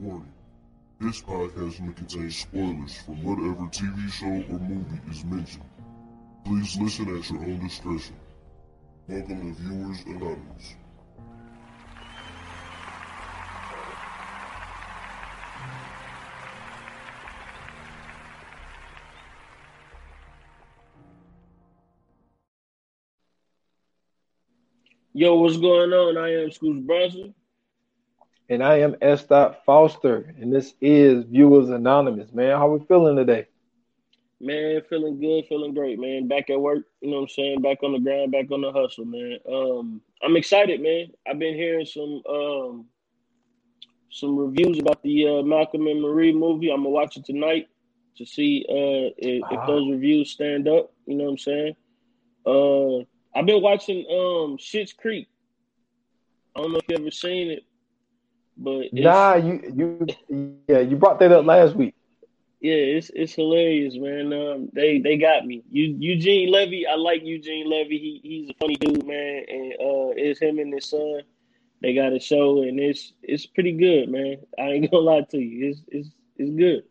Warning. This podcast may contain spoilers from whatever TV show or movie is mentioned. Please listen at your own discretion. Welcome to Viewers Anonymous. Yo, what's going on? I am Scoots Bronson. And I am S. Foster, and this is Viewers Anonymous, man. How we feeling today? Man, feeling good, feeling great, man. Back at work, you know what I'm saying? Back on the grind, back on the hustle, man. Um, I'm excited, man. I've been hearing some um some reviews about the uh, Malcolm and Marie movie. I'm gonna watch it tonight to see uh if, if those reviews stand up. You know what I'm saying? Uh, I've been watching um Schitt's Creek. I don't know if you ever seen it, but it's, Nah, you you yeah, you brought that up last week. yeah, it's it's hilarious, man. Um, they they got me. Eu- Eugene Levy, I like Eugene Levy. He he's a funny dude, man. And uh, it's him and his son. They got a show, and it's it's pretty good, man. I ain't gonna lie to you. It's it's it's good.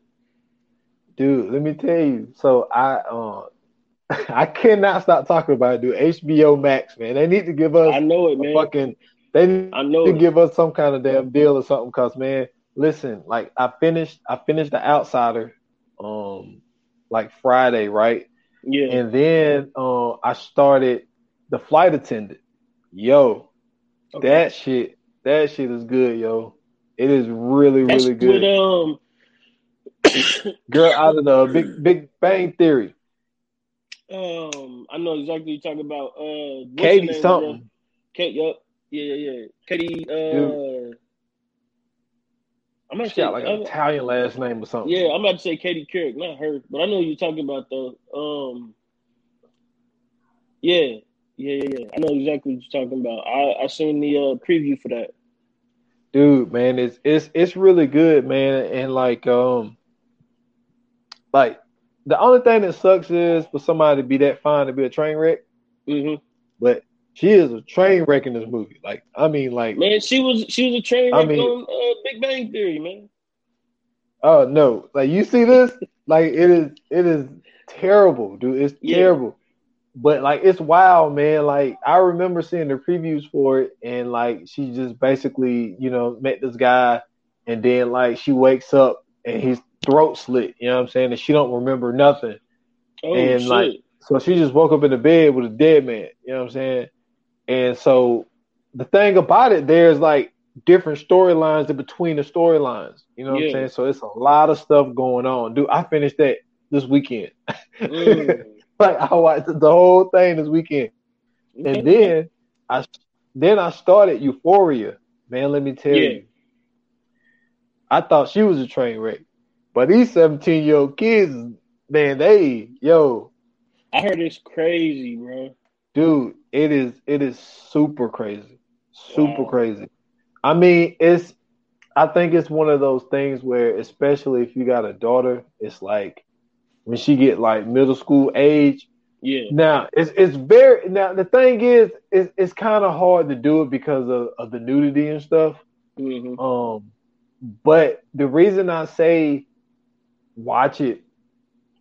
Dude, let me tell you. So I uh I cannot stop talking about it, dude. HBO Max, man. They need to give us I know it, man. fucking they I know to give us some kind of damn deal or something cuz man, listen, like I finished I finished The Outsider um like Friday, right? Yeah, And then uh, I started The Flight Attendant. Yo, Okay. that shit that shit is good, yo. It is really that's really good. with um. Girl out of the Big Big Bang Theory. um, I know exactly what you're talking about. Uh, Katie something. Kate, yup. Yeah, yeah, yeah. Katie. Uh, I'm say. got like an uh, Italian last name or something. Yeah, I'm about to say Katie Couric, not her, but I know you're talking about though. Um, yeah, yeah, yeah, yeah. I know exactly what you're talking about. I I seen the uh, preview for that. Dude, man, it's it's it's really good, man. And like um like the only thing that sucks is for somebody to be that fine to be a train wreck, hmm but she is a train wreck in this movie. Like I mean like Man, she was she was a train I wreck mean- on uh, Big Bang Theory, man. oh no. Like you see this? like it is it is terrible, dude. It's Yeah. terrible. But like it's wild, man. Like I remember seeing the previews for it, and like she just basically, you know, met this guy, and then like she wakes up and his throat slit. You know what I'm saying? And she don't remember nothing. Oh And, shit! like, So she just woke up in the bed with a dead man. You know what I'm saying? And so the thing about it, there's like different storylines in between the storylines. You know what Yeah. I'm saying? So it's a lot of stuff going on. Dude, I finished that this weekend. Mm. like I watched the whole thing this weekend. And then I then I started Euphoria. Man, let me tell Yeah. you. I thought she was a train wreck. But these 17 year old kids, man, they yo, I heard it's crazy, bro. Dude, it is it is super crazy. Super Wow. crazy. I mean, it's I think it's one of those things where especially if you got a daughter, it's like when she get like middle school age, Yeah, Now it's it's very now the thing is it's it's kind of hard to do it because of, of the nudity and stuff. hmm Um, but the reason I say watch it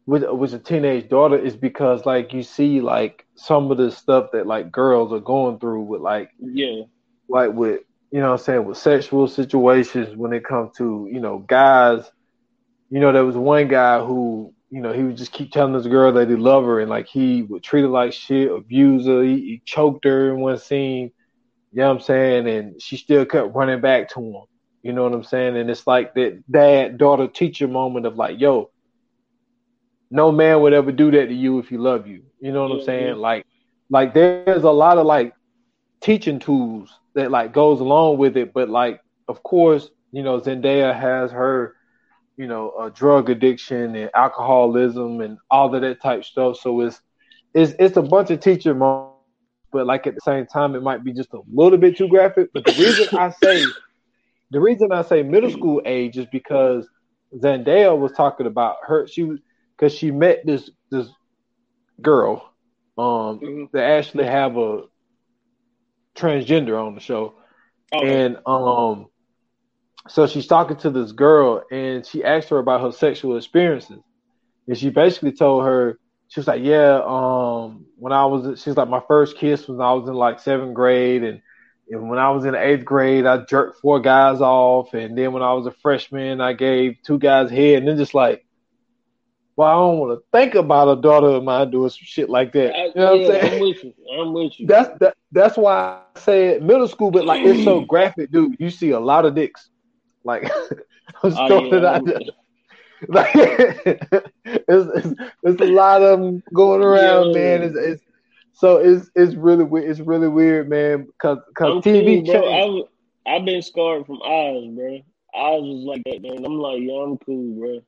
with with a teenage daughter is because like you see like some of the stuff that like girls are going through with like yeah, like with you know what I'm saying with sexual situations when it comes to you know guys. You know there was one guy who you know he would just keep telling this girl that he loved her and like he would treat her like shit, abuse her, he, he choked her in one scene. You know what I'm saying? And she still kept running back to him. You know what I'm saying? And it's like that dad daughter teacher moment of like, yo, no man would ever do that to you if he loved you. You know what I'm saying? yeah. Like, like there's a lot of like teaching tools that like goes along with it, but like of course, you know, Zendaya has her, you know, uh, drug addiction and alcoholism and all of that type stuff. So it's it's it's a bunch of teacher moments, but like at the same time, it might be just a little bit too graphic. But the reason I say the reason I say middle school age is because Zendaya was talking about her. She was because she met this this girl um Mhm. that actually have a transgender on the show Okay. and um so she's talking to this girl, and she asked her about her sexual experiences, and she basically told her she was like, "Yeah, um, when I was, she's like, my first kiss was when I was in like seventh grade, and, and when I was in eighth grade, I jerked four guys off, and then when I was a freshman, I gave two guys head, and then just like." Well, I don't want to think about a daughter of mine doing some shit like that. You know yeah, what I'm saying? I'm with you. I'm with you. That's that, that's why I say middle school, but like it's so graphic, dude. You see a lot of dicks. Like I'm just Oh, yeah, I'm- there. Like it's, it's it's a lot of them going around, Yeah. man. It's, it's so it's it's really we- it's really weird, man. Because I'm because TV cool, I've been scarred from Oz, bro. Oz was like that, man. I'm like, yeah, I'm cool, bro.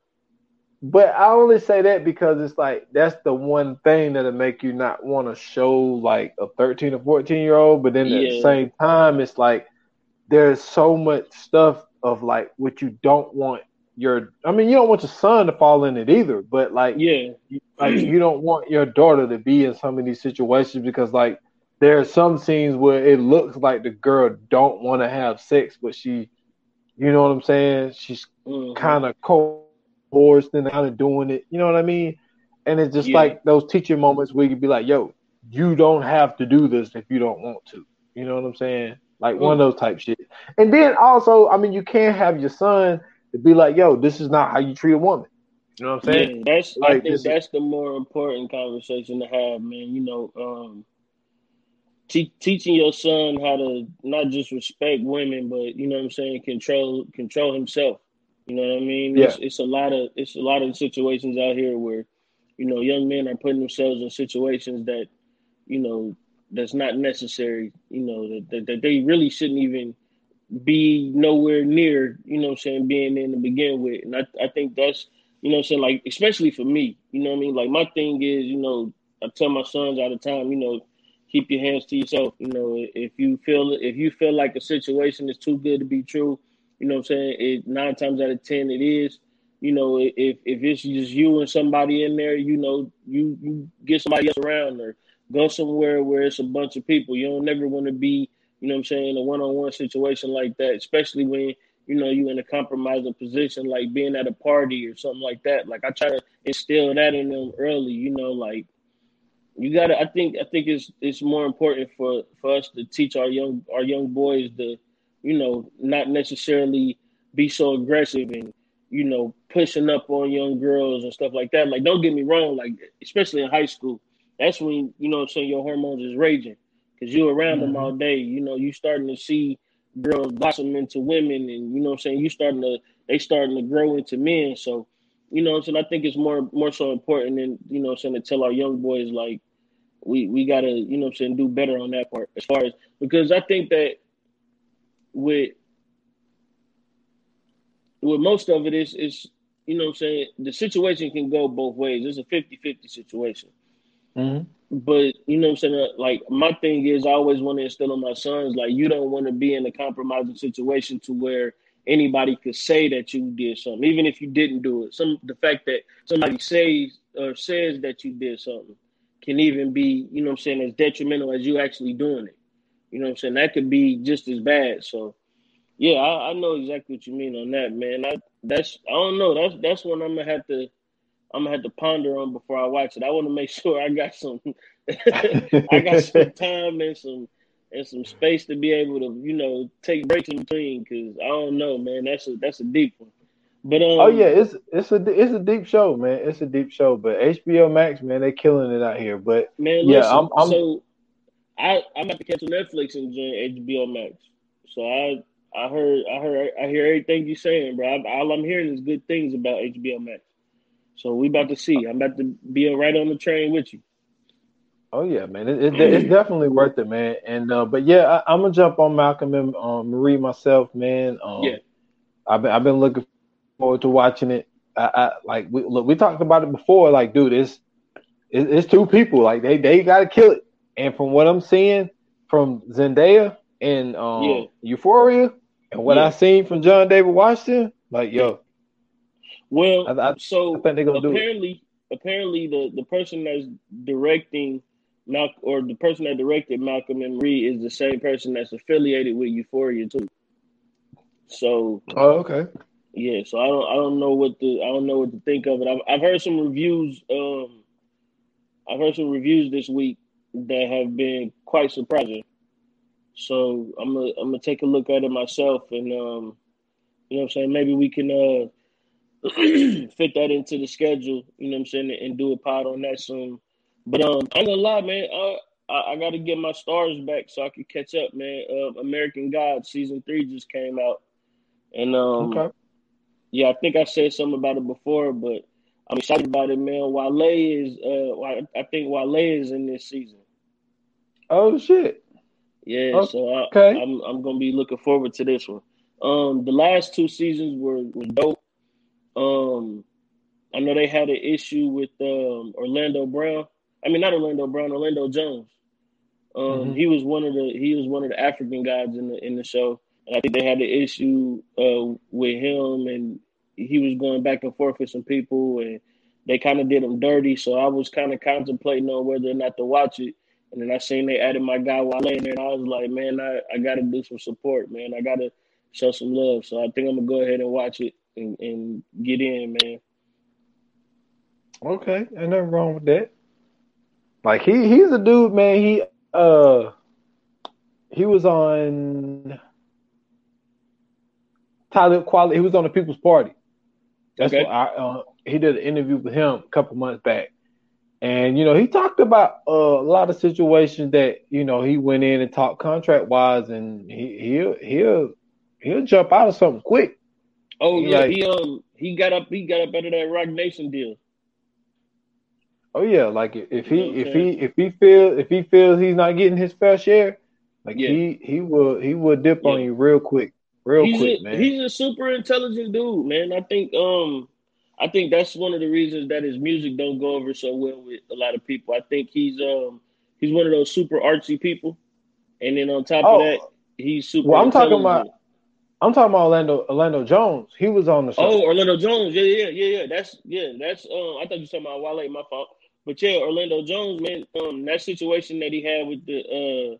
But I only say that because it's like that's the one thing that'll make you not want to show like a 13 or 14 year old. But then at the same time, it's like there's so much stuff of like what you don't want your. I mean, you don't want your son to fall in it either. But like, Yeah, you- like you don't want your daughter to be in some of these situations because like there are some scenes where it looks like the girl don't want to have sex, but she, you know what I'm saying? She's mhm. kind of coerced and kind of doing it. You know what I mean? And it's just Yeah. like those teaching moments where you'd be like, "Yo, you don't have to do this if you don't want to." You know what I'm saying? Like one of those type shit. And then also, I mean, you can't have your son to be like, "Yo, this is not how you treat a woman." You know what I'm saying? Yeah, that's I think that's the more important conversation to have, man. You know, um, te- teaching your son how to not just respect women, but you know what I'm saying, control control himself. You know what I mean? Yeah. It's, it's a lot of it's a lot of situations out here where, you know, young men are putting themselves in situations that, you know, that's not necessary. You know that that, that they really shouldn't even be nowhere near. You know what I'm saying? Being in to begin with, and I I think that's you know what I'm saying? Like, especially for me, you know what I mean? Like, my thing is, you know, I tell my sons all the time, you know, keep your hands to yourself. You know, if you feel if you feel like a situation is too good to be true, you know what I'm saying? It nine times out of ten it is. You know, if if it's just you and somebody in there, you know, you you get somebody else around or go somewhere where it's a bunch of people. You don't never want to be, you know what I'm saying, a one on one situation like that, especially when you know, you're in a compromising position, like being at a party or something like that. Like I try to instill that in them early, you know, like you gotta I think I think it's it's more important for, for us to teach our young our young boys to, you know, not necessarily be so aggressive and, you know, pushing up on young girls and stuff like that. Like don't get me wrong, like especially in high school, that's when, you know what I'm saying, your hormones is raging. Cause you're around them Mhm. all day. You know, you starting to see girls blossom into women and you know what I'm saying, you starting to they starting to grow into men. So, you know what I'm saying, I think it's more more so important than, you know what I'm saying, to tell our young boys like we we gotta, you know what I'm saying, do better on that part as far as because I think that with with most of it is is you know what I'm saying, the situation can go both ways. It's a 50-50 situation. Mhm. But you know what I'm saying? uh, Like my thing is I always want to instill in my sons, like you don't want to be in a compromising situation to where anybody could say that you did something, even if you didn't do it. Some the fact that somebody says or says that you did something can even be, you know what I'm saying, as detrimental as you actually doing it. You know what I'm saying? That could be just as bad. So yeah, I, I know exactly what you mean on that, man. I that's I don't know. That's that's one I'm gonna have to I'm gonna have to ponder on before I watch it. I want to make sure I got some I got some time and some and some space to be able to you know take breaks in between because I don't know, man. That's a that's a deep one. But um, Oh yeah, it's it's a it's a deep show, man. It's a deep show, but HBO Max, man, they killing it out here. But man, Yeah, listen. I'm- I'm- so I I'm about to cancel Netflix and join HBO Max. So I I heard I heard I hear everything you're saying, bro. I, all I'm hearing is good things about HBO Max. So we about to see. I'm about to be right on the train with you. oh yeah, man, it, it, it's definitely worth it, man. And uh, but yeah, I, I'm gonna jump on Malcolm and um, Marie myself, man. Um, Yeah. I've been I've been looking forward to watching it. I, I like we look we talked about it before. Like, dude, it's it, it's two people. Like they they gotta kill it. And from what I'm seeing from Zendaya and um, Yeah. Euphoria, and what Yeah. I seen from John David Washington, like yo, Well, I- I- so I think they're gonna do it. apparently, apparently the the person that's directing Mal or the person that directed Malcolm and Marie is the same person that's affiliated with Euphoria too. So Oh, okay. yeah, so I don't I don't know what to I don't know what to think of it. I've I've heard some reviews. Um, I've heard some reviews this week that have been quite surprising. So I'm gonna I'm gonna take a look at it myself, and um, you know what I'm saying maybe we can uh fit that into the schedule. You know what I'm saying, and do a pod on that soon. But um, I'm gonna lie, man. Uh, I, I got to get my stars back so I can catch up, man. Uh, American God season three just came out, and um, Okay. yeah, I think I said something about it before, but I'm excited about it, man. Wale is, uh, I think Wale is in this season. Oh shit. Yeah, so I, Okay. I'm I'm gonna be looking forward to this one. Um, the last two seasons were were dope. Um, I know they had an issue with um Orlando Brown. I mean, not Orlando Brown, Orlando Jones. Um, Mhm. he was one of the he was one of the African guys in the in the show, and I think they had an issue uh with him, and he was going back and forth with some people, and they kind of did him dirty. So I was kind of contemplating on whether or not to watch it. And then I seen they added my guy Wale in there, and I was like, man, I, I got to do some support, man. I got to show some love. So I think I'm gonna go ahead and watch it and, and get in, man. Okay. Ain't nothing wrong with that. Like he he's a dude, man. He uh he was on Talib Kweli. He was on the People's Party. That's Okay. what I uh, he did an interview with him a couple months back. And you know, he talked about uh, a lot of situations that, you know, he went in and talked contract wise and he he'll he'll he'll jump out of something quick. Oh yeah, like- he um he got up he got up out of that Roc Nation deal. Oh yeah, like if he You know what I'm if he if he feel if he feels he's not getting his fair share, like Yeah. he he will he will dip on you real quick, real he's quick, a, man. He's a super intelligent dude, man. I think um I think that's one of the reasons that his music don't go over so well with a lot of people. I think he's um he's one of those super artsy people, and then on top Oh, of that, he's super. well, I'm talking about. I'm talking about Orlando Orlando Jones. He was on the show. Oh, Orlando Jones. Yeah, yeah, yeah, yeah. That's yeah. That's um. I thought you were talking about Wale. My fault. But yeah, Orlando Jones, man. Um, that situation that he had with the uh,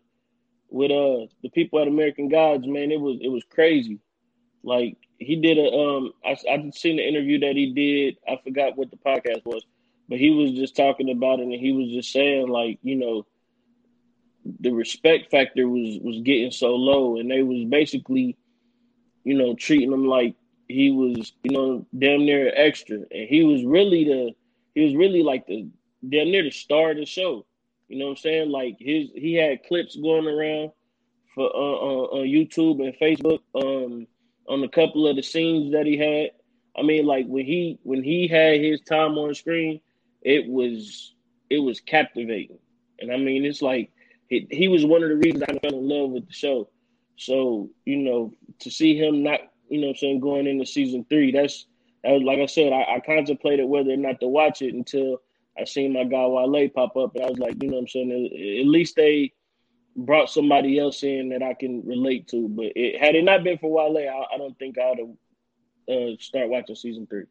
with uh the people at American Gods, man, it was it was crazy. Like he did a um. I I seen the interview that he did. I forgot what the podcast was, but he was just talking about it, and he was just saying like, you know, the respect factor was was getting so low, and they was basically, you know, treating him like he was, you know, damn near extra, and he was really the, he was really like the damn near the star of the show. You know what I'm saying? Like his, he had clips going around for uh, on, on YouTube and Facebook, um, on a couple of the scenes that he had. I mean, like when he when he had his time on screen, it was it was captivating, and I mean, it's like he, he was one of the reasons I fell in love with the show. So you know, to see him not, you know, what I'm saying going into season three, that's that was, like I said, I, I contemplated whether or not to watch it until I seen my guy Wale pop up, and I was like, you know, what I'm saying at, least they brought somebody else in that I can relate to. But it, had it not been for Wale, I, I don't think I'd have uh, start watching season three.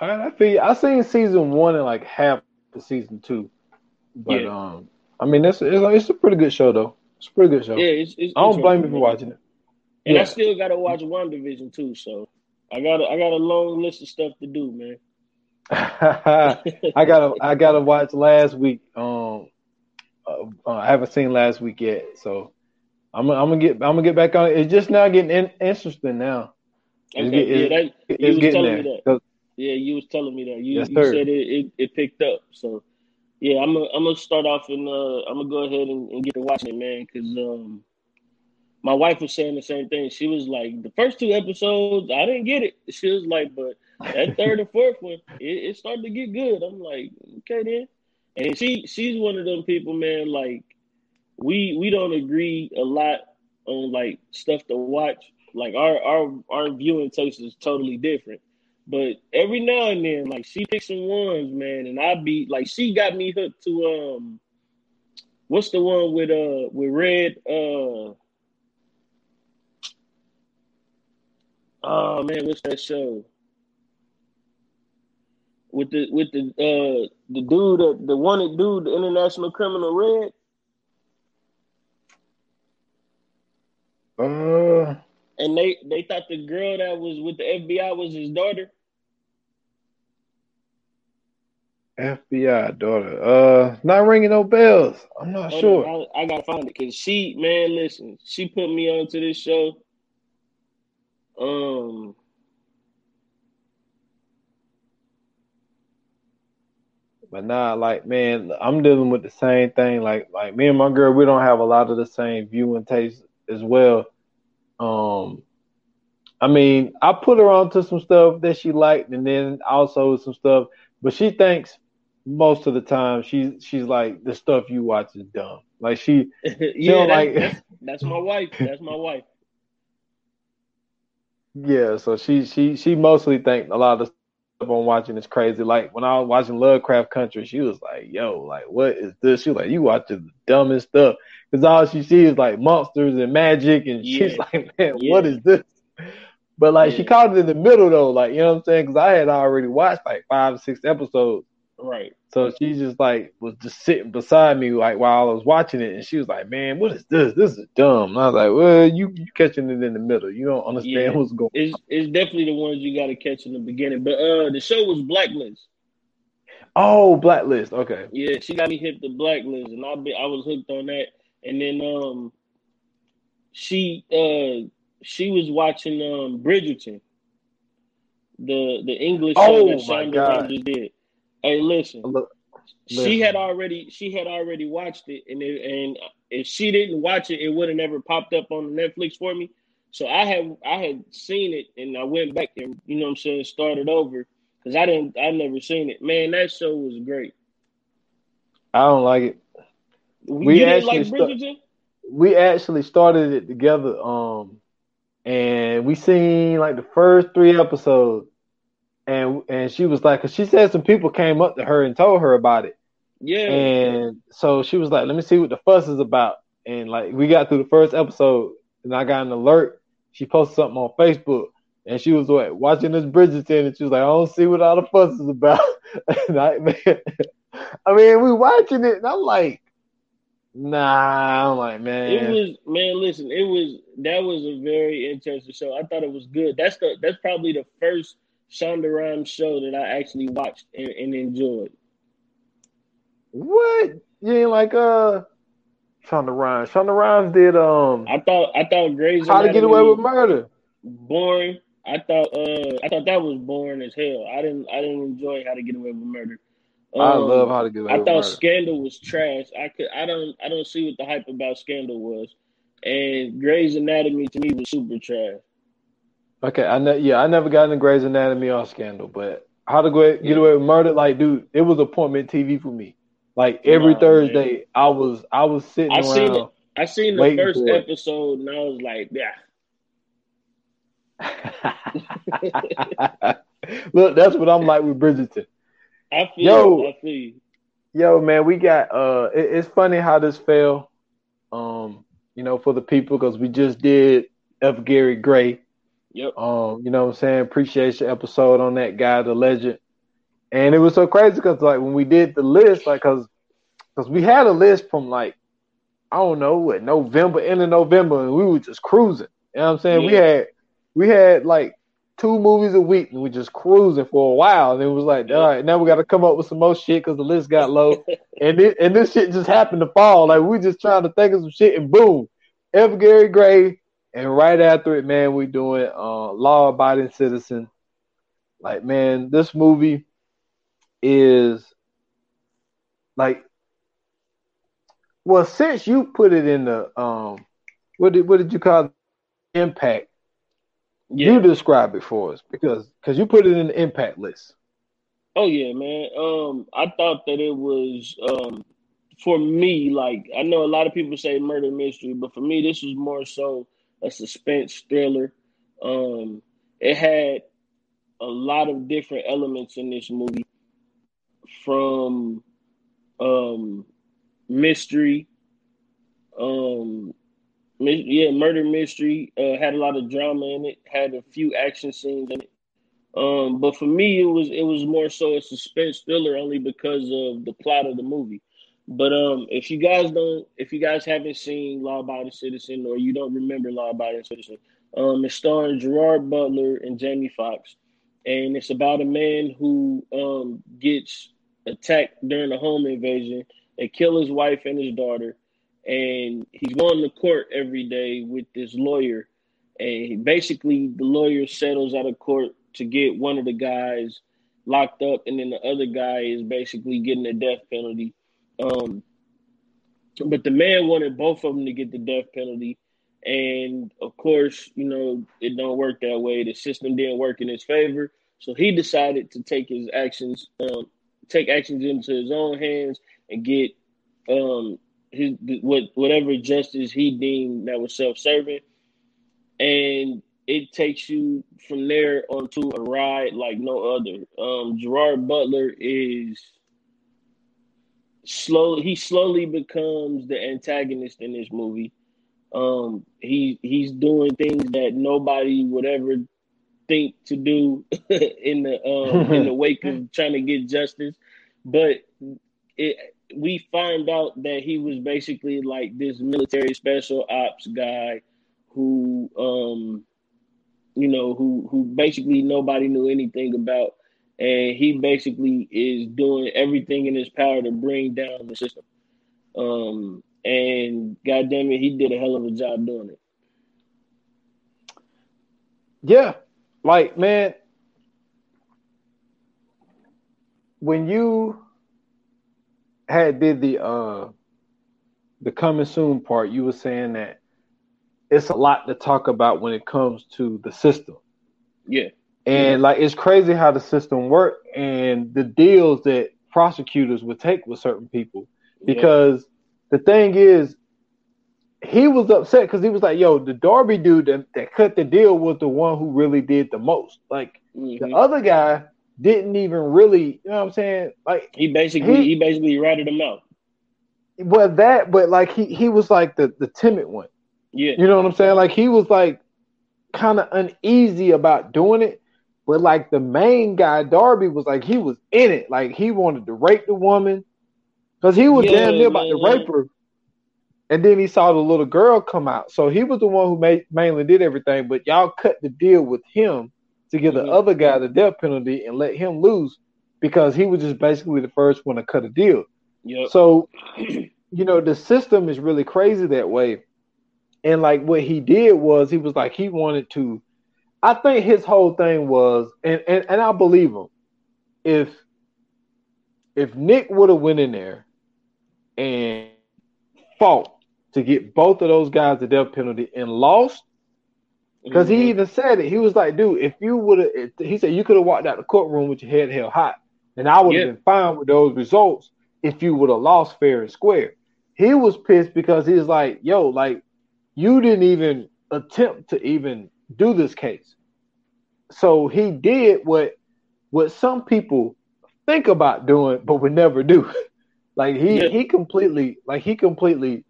All right, I feel. I seen season one and like half the season two, but Yeah. um, I mean it's it's, it's a pretty good show though. It's a pretty good show. Yeah, it's, it's I don't blame you for watching it. And I still got to watch WandaVision too, so I got a, I got a long list of stuff to do, man. I gotta I gotta watch last week. Um, uh, uh, I haven't seen last week yet, so I'm I'm gonna get I'm gonna get back on it. It's just now getting in, interesting now. It's, Okay, get- yeah, that you was telling there. me that. Yeah, you was telling me that. You, Yes, you said it, it, it picked up. So yeah, I'm gonna I'm gonna start off and uh, I'm gonna go ahead and, and get to watching it, man, because um, my wife was saying the same thing. She was like, the first two episodes, I didn't get it. She was like, but that third and fourth one, it, it started to get good. I'm like, okay then. And she she's one of them people, man. Like we we don't agree a lot on like stuff to watch. Like our our our viewing taste is totally different. But every now and then, like she picks some ones, man, and I be like, she got me hooked to um, what's the one with uh with Red uh, oh man, what's that show? With the with the uh the dude uh, the wanted dude, the international criminal Red. Uh, And they they thought the girl that was with the FBI was his daughter. FBI daughter. Uh, not ringing no bells. I'm not Hold sure. on, I, I gotta find it because she, man, listen, she put me onto this show. Um, But nah, like man, I'm dealing with the same thing. Like like me and my girl, we don't have a lot of the same viewing taste as well. Um, I mean, I put her onto some stuff that she liked, and then also some stuff. But she thinks most of the time she's she's like the stuff you watch is dumb. Like she, yeah, don't like- that's, that's my wife. That's my wife. yeah. So she she she mostly think a lot of stuff watching is crazy. Like when I was watching Lovecraft Country, she was like, "Yo, like what is this?" She was like, "You watching the dumbest stuff." Because all she sees is like monsters and magic, and she's Yeah. like, "Man, Yeah. what is this?" But like she caught it in the middle though, like you know what I'm saying? Because I had already watched like five or six episodes. Right. So she just like was just sitting beside me like while I was watching it, and she was like, "Man, what is this? This is dumb." And I was like, "Well, you you catching it in the middle. You don't understand Yeah. what's going." It's it's definitely the ones you got to catch in the beginning. But uh, the show was Blacklist. Oh, Blacklist. Okay. Yeah, she got me hit the Blacklist, and I be, I was hooked on that. And then um, she uh she was watching um Bridgerton, the the English show Oh, that my Shonda. Rhimes did. Hey, listen, Look, she had already she had already watched it, and it, and if she didn't watch it, it would have never popped up on Netflix for me. So I had I had seen it, and I went back and you know what I'm saying started over because I didn't I never seen it. Man, that show was great. I don't like it. You We like actually stu- We actually started it together. Um, and we seen like the first three episodes, and and she was like, 'cause she said some people came up to her and told her about it. Yeah. And so she was like, let me see what the fuss is about. And like, we got through the first episode and I got an alert. She posted something on Facebook and she was what, watching this Bridgerton and she was like, I don't see what all the fuss is about. and I, man, I mean, we watching it and I'm like, nah, I'm like, man. It was man, listen, it was that was a very interesting show. I thought it was good. That's the that's probably the first Shonda Rhimes show that I actually watched and, and enjoyed. what? You ain't like, uh, Shonda Rhimes. Shonda Rhimes did, um, I thought I thought Grey's Anatomy. How to Get Away with Murder. boring. I thought uh I thought that was boring as hell. I didn't I didn't enjoy How to Get Away with Murder. I Um, love How to Get Away I with thought Murder. Scandal was trash. I could I don't I don't see what the hype about Scandal was. And Grey's Anatomy to me was super trash. Okay, I ne- yeah, I never got into Grey's Anatomy or Scandal, but How to Get. Away with Murder, like, dude, it was appointment TV for me. Like every Thursday, I was I was sitting I seen around. I seen the first it. episode and I was like, yeah. Look, that's what I'm like with Bridgerton. I feel Yo. I feel you. Yo, man, we got uh, it- it's funny how this fell, um, you know, for the people because we just did F. Gary Gray. Yep. Um, you know what I'm saying? Appreciation episode on that guy, the legend. And it was so crazy because like when we did the list, like cause, cause we had a list from like, I don't know, what November, end of November, and we were just cruising. You know what I'm saying? We had we had like two movies a week and we just cruising for a while. And it was like, Yeah. all right, now we gotta come up with some more shit because the list got low. and it, and this shit just happened to fall. Like we just trying to think of some shit and boom. F. Gary Gray, and right after it, man, we doing uh, law abiding citizen. Like, man, this movie is like well, since you put it in the um what did what did you call it? impact? Yeah. You describe it for us because because you put it in the impact list. Oh yeah, man. Um, I thought that it was um for me, like I know a lot of people say murder mystery, but for me this was more so a suspense thriller. Um it had a lot of different elements in this movie from um mystery, um yeah, murder mystery, uh had a lot of drama in it, had a few action scenes in it. Um, but for me, it was it was more so a suspense thriller only because of the plot of the movie. But um, if you guys don't, if you guys haven't seen Law Abiding Citizen or you don't remember Law Abiding Citizen, um, it's starring Gerard Butler and Jamie Foxx, and it's about a man who um gets attacked during a home invasion and kill his wife and his daughter, and he's going to court every day with this lawyer, and basically the lawyer settles out of court to get one of the guys locked up, and then the other guy is basically getting a death penalty. Um, but the man wanted both of them to get the death penalty, and of course, you know it don't work that way. The system didn't work in his favor, so he decided to take his actions, um, take actions into his own hands, and get um, his what whatever justice he deemed that was self-serving, and it takes you from there onto a ride like no other. Um, Gerard Butler is slowly he slowly becomes the antagonist in this movie. Um, he he's doing things that nobody would ever think to do in the um, in the wake of trying to get justice, but it we find out that he was basically like this military special ops guy who um you know who who basically nobody knew anything about and he basically is doing everything in his power to bring down the system. Um and god damn it he did a hell of a job doing it. Yeah, like man, when you had did the uh the coming soon part, you were saying that it's a lot to talk about when it comes to the system. yeah And like it's crazy how the system worked and the deals that prosecutors would take with certain people. Because the thing is, he was upset because he was like, yo, the Darby dude that, that cut the deal was the one who really did the most. Like Mhm. the other guy didn't even really, you know what I'm saying? Like he basically he- he basically ratted him out well that, but like he he was like the, the timid one. yeah You know what I'm saying? Like he was like kind of uneasy about doing it. But like the main guy, Darby, was like he was in it. Like he wanted to rape the woman. Because he was Yeah, damn near about to man. rape her. And then he saw the little girl come out. So he was the one who made, mainly did everything. But y'all cut the deal with him to give Mhm. the other guy the death penalty and let him lose because he was just basically the first one to cut a deal. yep So, you know, the system is really crazy that way. And like what he did was he was like he wanted to I think his whole thing was and and, and I believe him. If if Nick would have went in there and fought to get both of those guys the death penalty and lost, because Mhm. he even said it. He was like, dude, if you would have, he said, you could have walked out the courtroom with your head held high. And I would have Yeah. been fine with those results if you would have lost fair and square. He was pissed because he was like, yo, like, you didn't even attempt to even do this case. So he did what what some people think about doing, but would never do. like he Yeah. he completely like he completely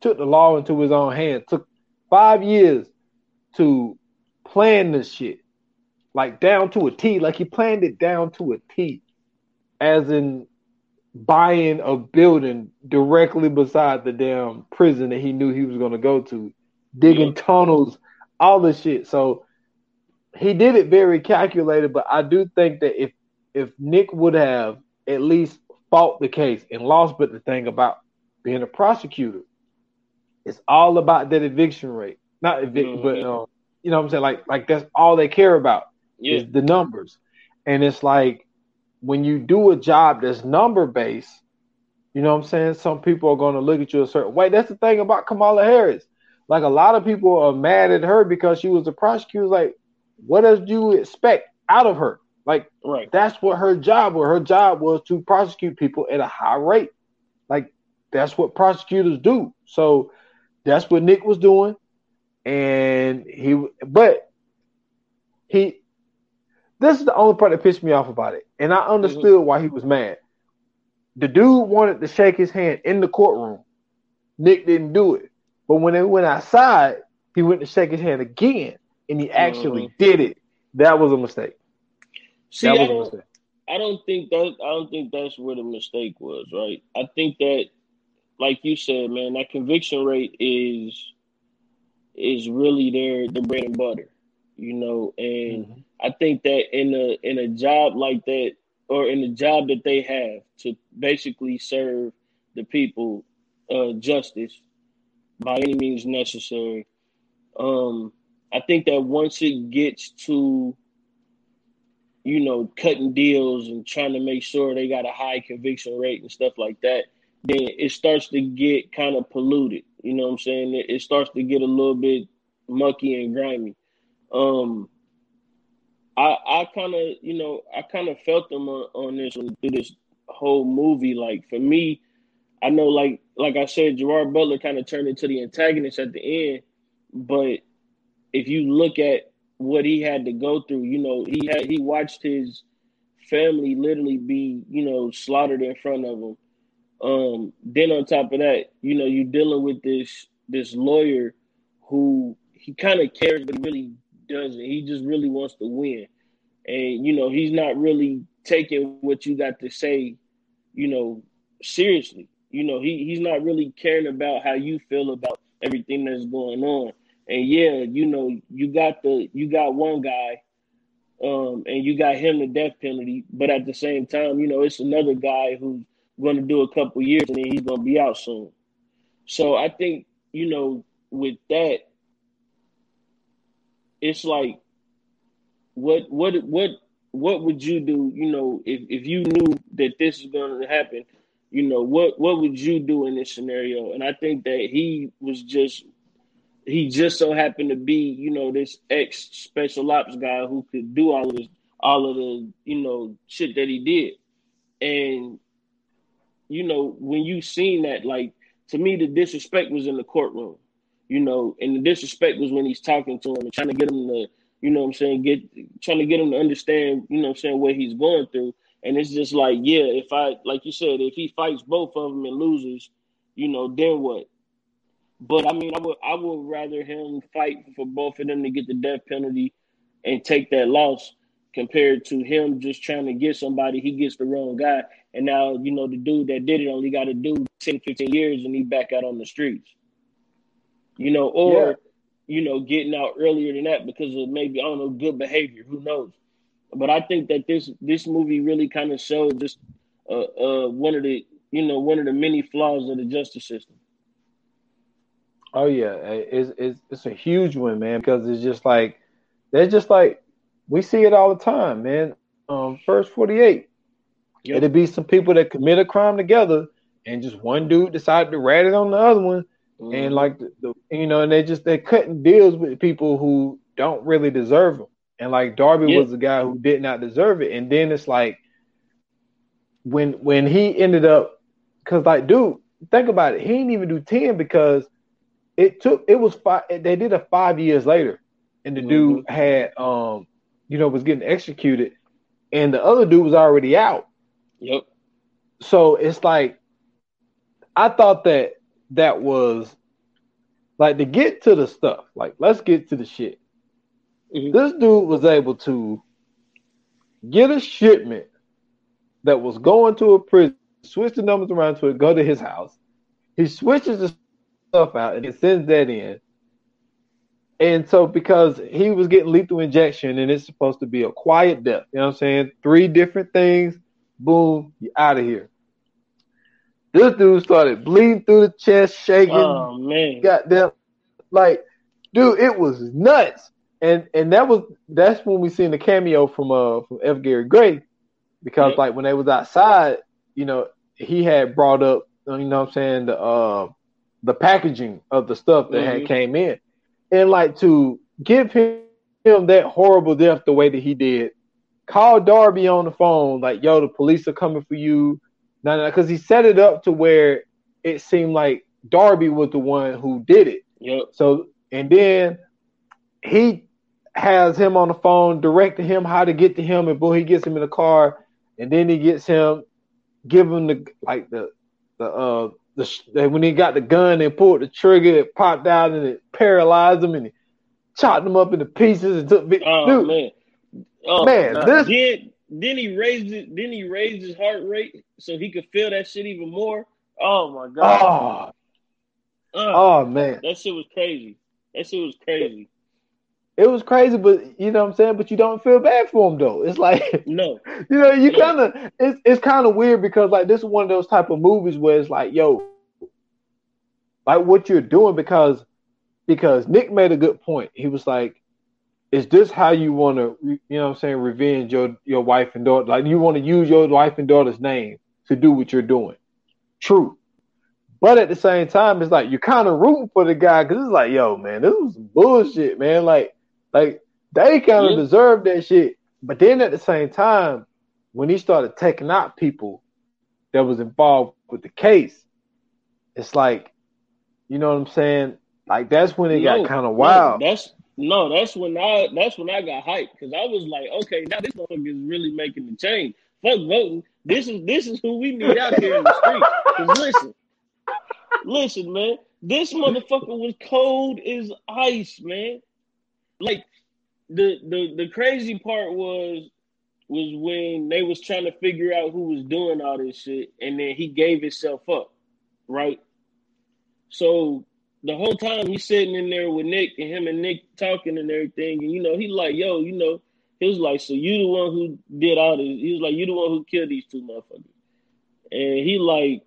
took the law into his own hands. Took five years to plan this shit, like down to a T. Like he planned it down to a T, as in buying a building directly beside the damn prison that he knew he was going to go to, digging Yeah. tunnels, all this shit. So he did it very calculated, but I do think that if if Nick would have at least fought the case and lost, but the thing about being a prosecutor, it's all about that eviction rate. Not evict, but Mhm. um, you know what I'm saying? Like like that's all they care about yeah is the numbers. And it's like when you do a job that's number based, you know what I'm saying? Some people are going to look at you a certain way. That's the thing about Kamala Harris. Like a lot of people are mad at her because she was a prosecutor. Like, what did you expect out of her? Like, right that's what her job was. Her job was to prosecute people at a high rate. Like, that's what prosecutors do. So that's what Nick was doing. And he, but he, this is the only part that pissed me off about it. And I mm-hmm. understood why he was mad. The dude wanted to shake his hand in the courtroom. Nick didn't do it. But when they went outside, he went to shake his hand again and he actually did it. That was a mistake. see that I was a don't, mistake. I don't think that I don't think that's where the mistake was, right? I think that, like you said, man, that conviction rate is is really their the bread and butter, you know. And mm-hmm. I think that in a in a job like that, or in a job that they have to basically serve the people uh, justice by any means necessary, um, I think that once it gets to you know, cutting deals and trying to make sure they got a high conviction rate and stuff like that, then it starts to get kind of polluted. You know what I'm saying? It, it starts to get a little bit mucky and grimy. Um, I I kind of you know I kind of felt them on, on this through this whole movie. Like for me, I know like like I said, Gerard Butler kind of turned into the antagonist at the end, but if you look at what he had to go through. You know, he had he watched his family literally be, you know, slaughtered in front of him. Um, then on top of that, you know, you're dealing with this this lawyer who he kind of cares, but he really doesn't. He just really wants to win, and you know, he's not really taking what you got to say, you know, seriously. You know, he he's not really caring about how you feel about everything that's going on. And yeah, you know, you got the you got one guy, um, and you got him the death penalty, but at the same time, you know, it's another guy who's going to do a couple years and then he's going to be out soon. So I think you know with that, it's like, what what what what would you do? You know, if if you knew that this is going to happen, you know, what what would you do in this scenario? And I think that he was just he just so happened to be, you know, this ex special ops guy who could do all of this, all of the, you know, shit that he did. And, you know, when you seen that, like, to me, the disrespect was in the courtroom, you know, and the disrespect was when he's talking to him and trying to get him to, you know I'm saying, get, trying to get him to understand, you know I'm saying, what he's going through. And it's just like, yeah, if I, like you said, if he fights both of them and loses, you know, then what? But I mean, I would I would rather him fight for both of them to get the death penalty and take that loss compared to him just trying to get somebody. He gets the wrong guy, and now you know the dude that did it only got to do 10, 15 years, and he back out on the streets. You know, or yeah. you know, getting out earlier than that because of maybe I don't know good behavior. Who knows? But I think that this this movie really kind of showed just uh, uh, one of the you know one of the many flaws of the justice system. Oh yeah, it's it's it's a huge one, man, because it's just like they're just like we see it all the time, man. Um, first forty eight, yep. it'd be some people that commit a crime together, and just one dude decided to rat it on the other one, mm-hmm. and like the, the, you know, and they just they're cutting deals with people who don't really deserve them, and like Darby yep. was the guy who did not deserve it, and then it's like when when he ended up, because like dude, think about it, he didn't even do ten because it took it was five they did it five years later. And the mm-hmm. dude had um you know was getting executed. And the other dude was already out. Yep. So it's like i thought that that was like to get to the stuff like let's get to the shit mm-hmm. this dude was able to get a shipment that was going to a prison switch the numbers around to it go to his house he switches the stuff out and it sends that in. And so because he was getting lethal injection and it's supposed to be a quiet death, you know what I'm saying? Three different things, boom, you're out of here. This dude started bleeding through the chest, shaking. Oh man. Them like, dude, it was nuts. And and that was that's when we seen the cameo from uh from F. Gary Gray. Because yeah. like when they was outside, you know, he had brought up, you know what I'm saying, the uh the packaging of the stuff that mm-hmm. had came in, and like to give him, him that horrible death the way that he did. Call Darby on the phone, like, "Yo, the police are coming for you." No, no, because he set it up to where it seemed like Darby was the one who did it. Yep. So, and then he has him on the phone, directing him how to get to him, and boy, he gets him in the car, and then he gets him, give him the like the the uh the when he got the gun and pulled the trigger, it popped out and it paralyzed him and it chopped him up into pieces and took. Oh dude, man, oh, man, this then then he raised it. Then he raised his heart rate so he could feel that shit even more. Oh my god! Oh, uh, oh man, that shit was crazy. That shit was crazy. It was crazy, but you know what I'm saying. But you don't feel bad for him though. It's like no, you know, you kind of it's it's kind of weird because like this is one of those type of movies where it's like, yo, like what you're doing because because Nick made a good point. He was like, is this how you want to, you know, what I'm saying, revenge your your wife and daughter? Like you want to use your wife and daughter's name to do what you're doing. True. But at the same time, it's like you're kind of rooting for the guy because it's like, yo, man, this was bullshit, man. Like, like they kind of yeah. deserve that shit. But then at the same time, when he started taking out people that was involved with the case, it's like, you know what I'm saying? Like that's when it no, got kind of wild. No, that's no, that's when I that's when I got hyped because I was like, okay, now this motherfucker is really making the change. Fuck voting. This is this is who we need out here in the street. Cause listen, listen, man, this motherfucker was cold as ice, man. Like the the the crazy part was was when they was trying to figure out who was doing all this shit, and then he gave himself up, right? So the whole time he's sitting in there with Nick and him and Nick talking and everything, and you know, he like, yo, you know, he was like, so you the one who did all this. He was like, you the one who killed these two motherfuckers. And he like,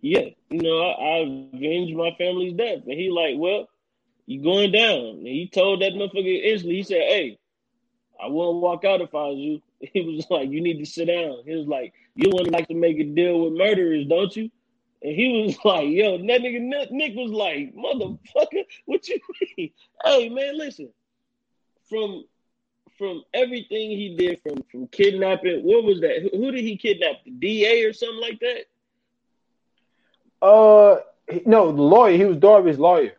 yeah, you know, I, I avenged my family's death. And he like, well, you going down. And he told that motherfucker instantly, he said, hey, I wouldn't walk out if I was you. He was like, you need to sit down. He was like, you wouldn't like to make a deal with murderers, don't you? And he was like, yo, that nigga Nick was like, motherfucker, what you mean? Hey man, listen. From from everything he did, from from kidnapping, what was that? Who, who did he kidnap? The DA or something like that? Uh no, the lawyer. He was Darby's lawyer.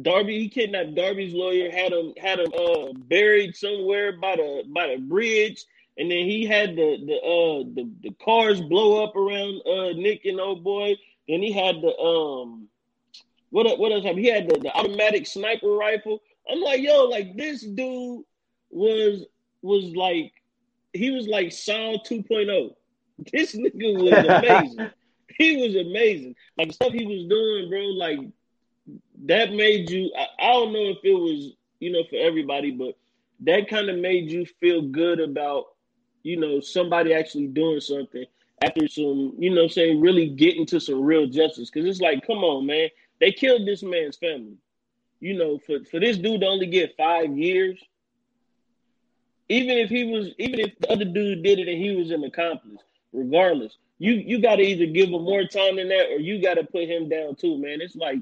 Darby, he kidnapped Darby's lawyer, had him had him uh buried somewhere by the by the bridge, and then he had the the uh the, the cars blow up around uh Nick and old boy. Then he had the um, what what else? He had the, the automatic sniper rifle. I'm like, yo, like this dude was was like he was like Saw 2.0. This nigga was amazing. he was amazing. Like stuff he was doing, bro. Like that made you. I, I don't know if it was you know for everybody, but that kind of made you feel good about you know somebody actually doing something after some, you know, saying really getting to some real justice. Because it's like, come on, man, they killed this man's family. You know, for for this dude to only get five years, even if he was, even if the other dude did it and he was an accomplice, regardless, you you got to either give him more time than that or you got to put him down too, man. It's like,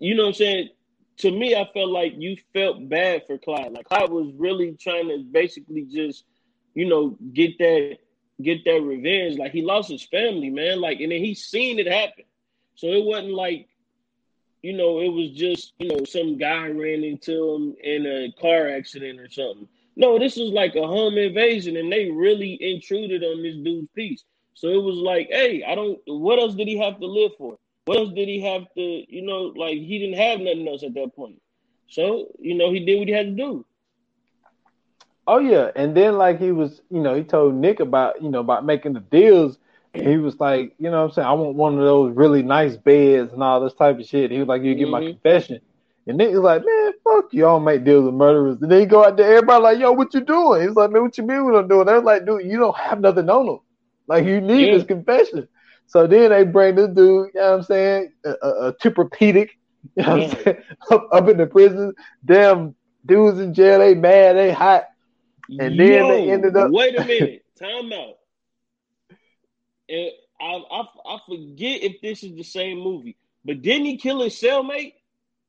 you know, what I'm saying. To me, I felt like you felt bad for Clyde. Like Clyde was really trying to basically just, you know, get that get that revenge. Like he lost his family, man. Like, and then he seen it happen. So it wasn't like, you know, it was just, you know, some guy ran into him in a car accident or something. No, this was like a home invasion, and they really intruded on this dude's peace. So it was like, hey, I don't. What else did he have to live for? What else did he have to, you know, like he didn't have nothing else at that point. So you know, he did what he had to do. Oh yeah, and then like he was, you know, he told Nick about, you know, about making the deals. and he was like, you know, I'm saying, I want one of those really nice beds and all this type of shit. He was like, you get mm-hmm. my confession. And Nick was like, man, fuck you, all make deals with murderers. And then he go out there, everybody like, yo, what you doing? He's like, man, what you mean what I'm doing? They're like, dude, you don't have nothing on him. Like you need yeah. this confession. So then they bring this dude, you know what I'm saying, a, a, a you know what I'm saying, up, up in the prison. Damn dudes in jail, they mad, they hot. And Yo, then they ended up. wait a minute, time out. And I, I I forget if this is the same movie, but didn't he kill his cellmate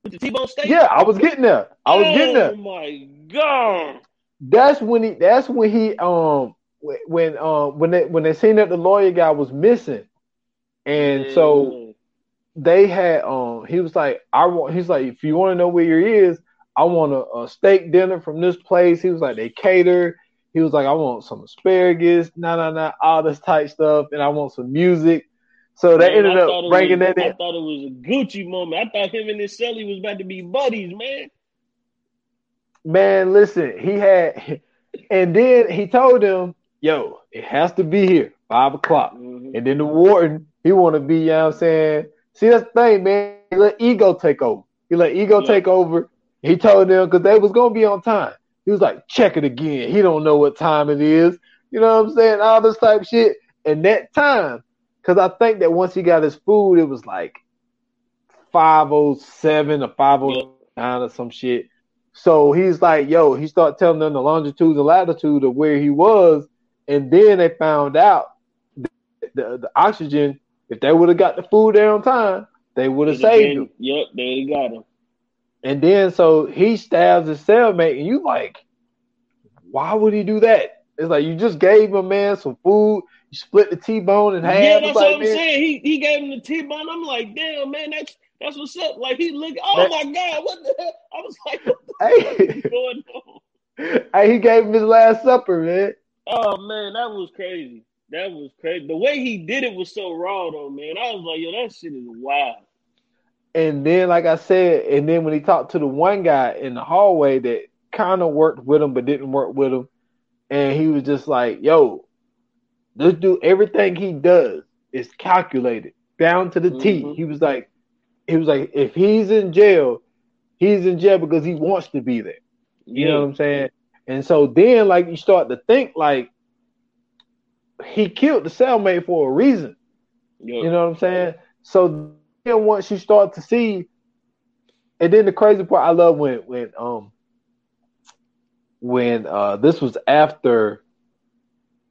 with the T-bone steak? Yeah, I was getting there. I was oh, getting there. Oh my god! That's when he. That's when he. Um. When um when they when they seen that the lawyer guy was missing, and yeah. so they had um he was like I want he's like if you want to know where he is I want a, a, steak dinner from this place. He was like, they cater. He was like, I want some asparagus, nah, nah, nah, all this type stuff, and I want some music. So they man, ended up bringing was, that in. I thought it was a Gucci moment. I thought him and his celly was about to be buddies, man. Man, listen, he had, and then he told him, yo, it has to be here, five o'clock. Mhm. And then the warden, he want to be, you know what I'm saying? See, that's the thing, man. He let ego take over. He let ego Yeah. take over. He told them because they was gonna be on time. He was like, check it again. He don't know what time it is. You know what I'm saying? All this type shit. And that time, because I think that once he got his food, it was like 507 or 509 or some shit. So he's like, yo, he started telling them the longitude and latitude of where he was. And then they found out the, the oxygen, if they would have got the food there on time, they would have saved him. Yep, they got him. And then so he stabs his cellmate, and you like, why would he do that? It's like you just gave a man some food, you split the T-bone in half. Yeah, that's like, what I'm man, saying. He he gave him the T-bone. I'm like, damn, man, that's that's what's up. Like he look, oh my god, what the hell? I was like, what Hey, going on? hey, he gave him his last supper, man. Oh man, that was crazy. That was crazy. The way he did it was so raw, though, man. I was like, yo, that shit is wild. And then, like I said, and then when he talked to the one guy in the hallway that kind of worked with him but didn't work with him, and he was just like, "Yo, this dude, everything he does is calculated down to the T." Mhm. He was like, he was like, if he's in jail, he's in jail because he wants to be there. You know what I'm saying? And so then, like, you start to think like he killed the cellmate for a reason. Yeah. You know what I'm saying? So then once you start to see, and then the crazy part I love when when um when uh this was after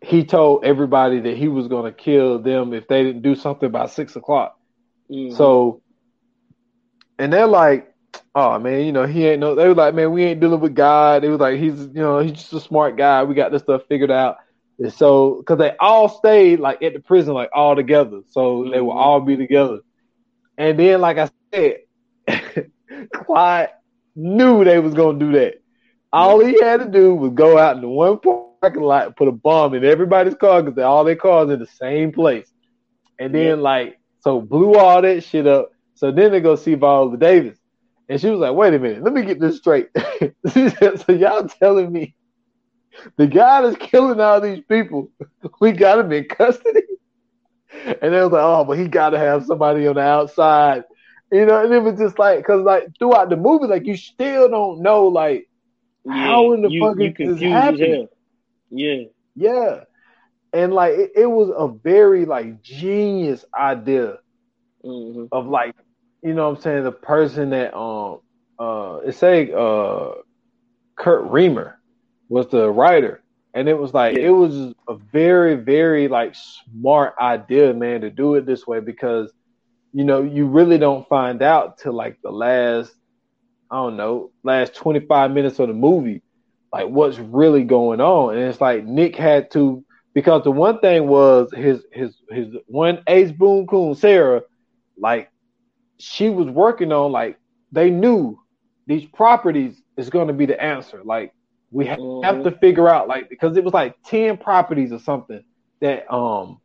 he told everybody that he was gonna kill them if they didn't do something by six o'clock. Mhm. So and they're like, oh man, you know, he ain't no they were like, man, we ain't dealing with God. They was like, he's you know, he's just a smart guy. We got this stuff figured out. And so because they all stayed like at the prison, like all together. So they will Mhm. all be together. And then, like I said, Clyde knew they was gonna do that. All he had to do was go out in the one parking lot and put a bomb in everybody's car because they all their cars in the same place. And then Yeah. like so blew all that shit up. So then they go see Viola Davis. And she was like, wait a minute, let me get this straight. so y'all telling me the guy that's killing all these people, we got him in custody? And they was like, oh, but he got to have somebody on the outside. You know, and it was just like, because like throughout the movie, like you still don't know, like, how in the you, fuck you is this happening? Yeah. yeah. And like, it, it was a very like genius idea hmm of like, you know what I'm saying, the person that, um, uh, it's say, uh, Kurt Wimmer was the writer. And it was like, Yeah. it was a very, very like smart idea, man, to do it this way because, you know, you really don't find out till like the last, I don't know, last 25 minutes of the movie, like what's really going on. And it's like Nick had to, because the one thing was his, his, his one Ace Boone Coon, Sarah, like she was working on, like they knew these properties is going to be the answer. Like we ha- Mhm. have to figure out, like, because it was like 10 properties or something that, um,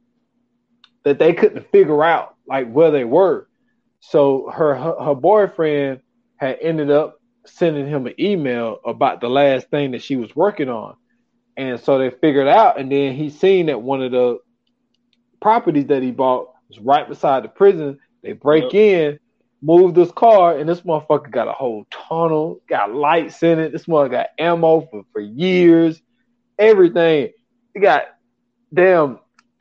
that they couldn't figure out like where they were. So her her, her boyfriend had ended up sending him an email about the last thing that she was working on. And so they figured out and then he seen that one of the properties that he bought was right beside the prison. They break in, move this car, and this motherfucker got a whole tunnel, got lights in it. This mother got ammo for, for years, everything. He got damn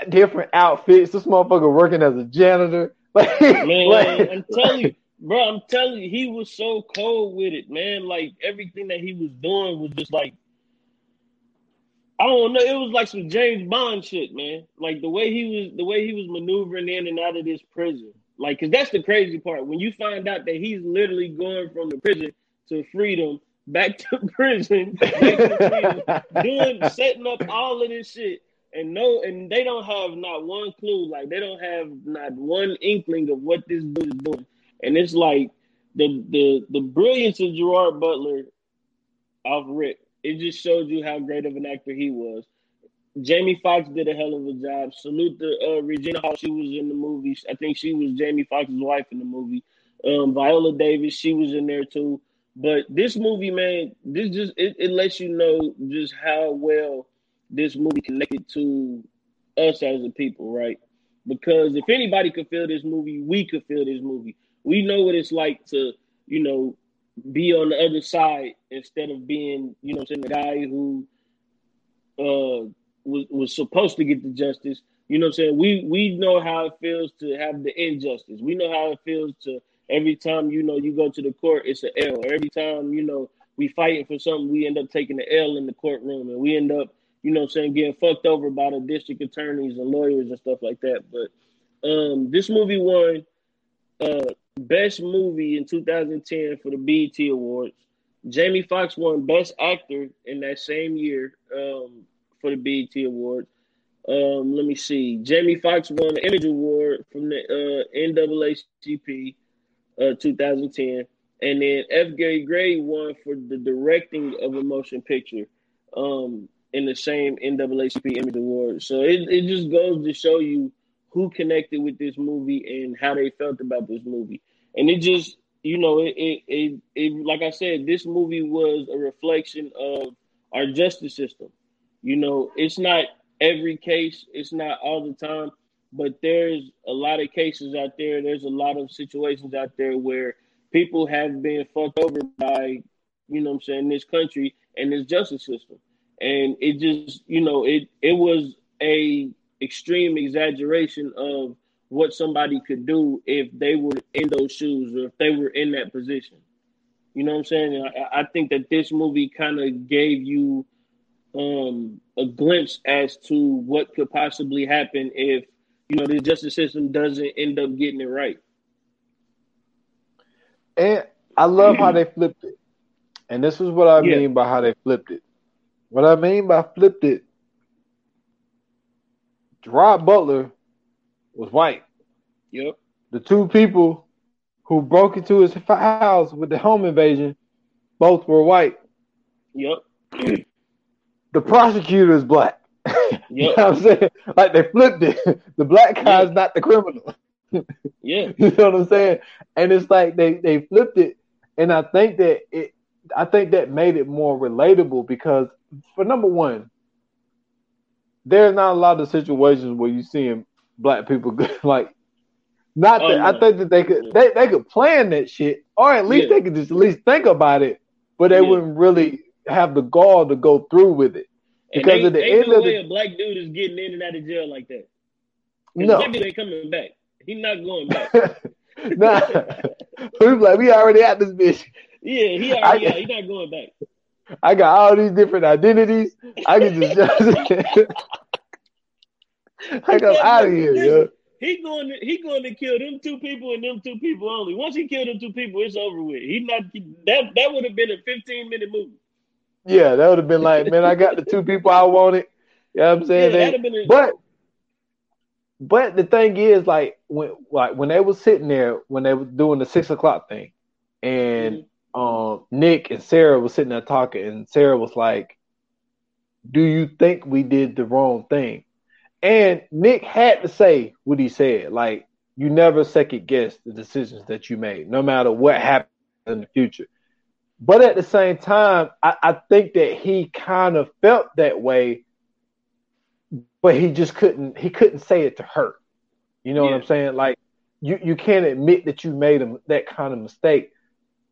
different outfits. This motherfucker working as a janitor. Like, Man, like- I'm telling you, bro, I'm telling you, he was so cold with it, man. Like everything that he was doing was just like I don't know. It was like some James Bond shit, man. Like the way he was, the way he was maneuvering in and out of this prison. Like, cause that's the crazy part. When you find out that he's literally going from the prison to freedom, back to prison, back to freedom, doing setting up all of this shit. And no and they don't have not one clue. Like they don't have not one inkling of what this dude is doing. And it's like the the the brilliance of Gerard Butler off Rick. It just shows you how great of an actor he was Jamie Foxx did a hell of a job. Salute to uh, Regina Hall. She was in the movie. I think she was Jamie Foxx's wife in the movie. Um, Viola Davis she was in there too. But this movie man this just it, it lets you know just how well this movie connected to us as a people, right? Because if anybody could feel this movie, we could feel this movie. We know what it's like to, you know, be on the other side instead of being, you know, saying the guy who uh was was supposed to get the justice. You know what I'm saying? We we know how it feels to have the injustice. We know how it feels to every time you know you go to the court, it's an L. Every time you know we fighting for something, we end up taking the L in the courtroom, and we end up, you know, what I'm saying getting fucked over by the district attorneys and lawyers and stuff like that. But um, this movie won uh, best movie in 2010 for the BET Awards. Jamie Foxx won Best Actor in that same year um, for the BET Awards. Um, let me see. Jamie Foxx won the Image Award from the uh, NAACP uh, 2010, and then F. Gary Gray won for the directing of a motion picture um, in the same NAACP Image Award. So it, it just goes to show you who connected with this movie and how they felt about this movie. And it just, you know, it, it, it, it like I said, this movie was a reflection of our justice system. You know, it's not every case, it's not all the time, but there's a lot of cases out there. There's a lot of situations out there where people have been fucked over by, you know I'm saying, this country and this justice system. And it just, you know, it it was a extreme exaggeration of what somebody could do if they were in those shoes or if they were in that position. You know what I'm saying? I, I think that this movie kind of gave you um, a glimpse as to what could possibly happen if you know the justice system doesn't end up getting it right. And I love how they flipped it. And this is what I yeah. mean by how they flipped it. What I mean by flipped it, Gerard Butler was white. Yep. The two people who broke into his house with the home invasion both were white. Yep. the prosecutor is black. Yep. you know what I'm saying? Like they flipped it. The black guy is not the criminal. yeah. You know what I'm saying? And it's like they they flipped it. And I think that it I think that made it more relatable because for number one, there's not a lot of situations where you seeing black people like not oh, that I think that they could they, they could plan that shit, or at least yeah. they could just at least think about it, but they yeah. wouldn't really have the gall to go through with it. Because they, at the end no of the a black dude is getting in and out of jail like that. No, black dude ain't coming back. He's not going back. nah, we like we already had this bitch. Yeah, he already I, He's not going back. I got all these different identities. I can just, I got out of here, yo. He going to he going to kill them two people and them two people only. Once he killed them two people, it's over with. He not that that would have been a 15 minute movie. Yeah, that would have been like, man, I got the two people I wanted. You know what I'm saying? Yeah, a- but but the thing is, like when like when they were sitting there when they were doing the six o'clock thing, and mm-hmm. um Nick and Sarah was sitting there talking, and Sarah was like, "Do you think we did the wrong thing?" And Nick had to say what he said. Like, you never second guess the decisions that you made, no matter what happens in the future. But at the same time, I, I think that he kind of felt that way, but he just couldn't he couldn't say it to her. You know yeah. what I'm saying? Like you, you can't admit that you made a, that kind of mistake.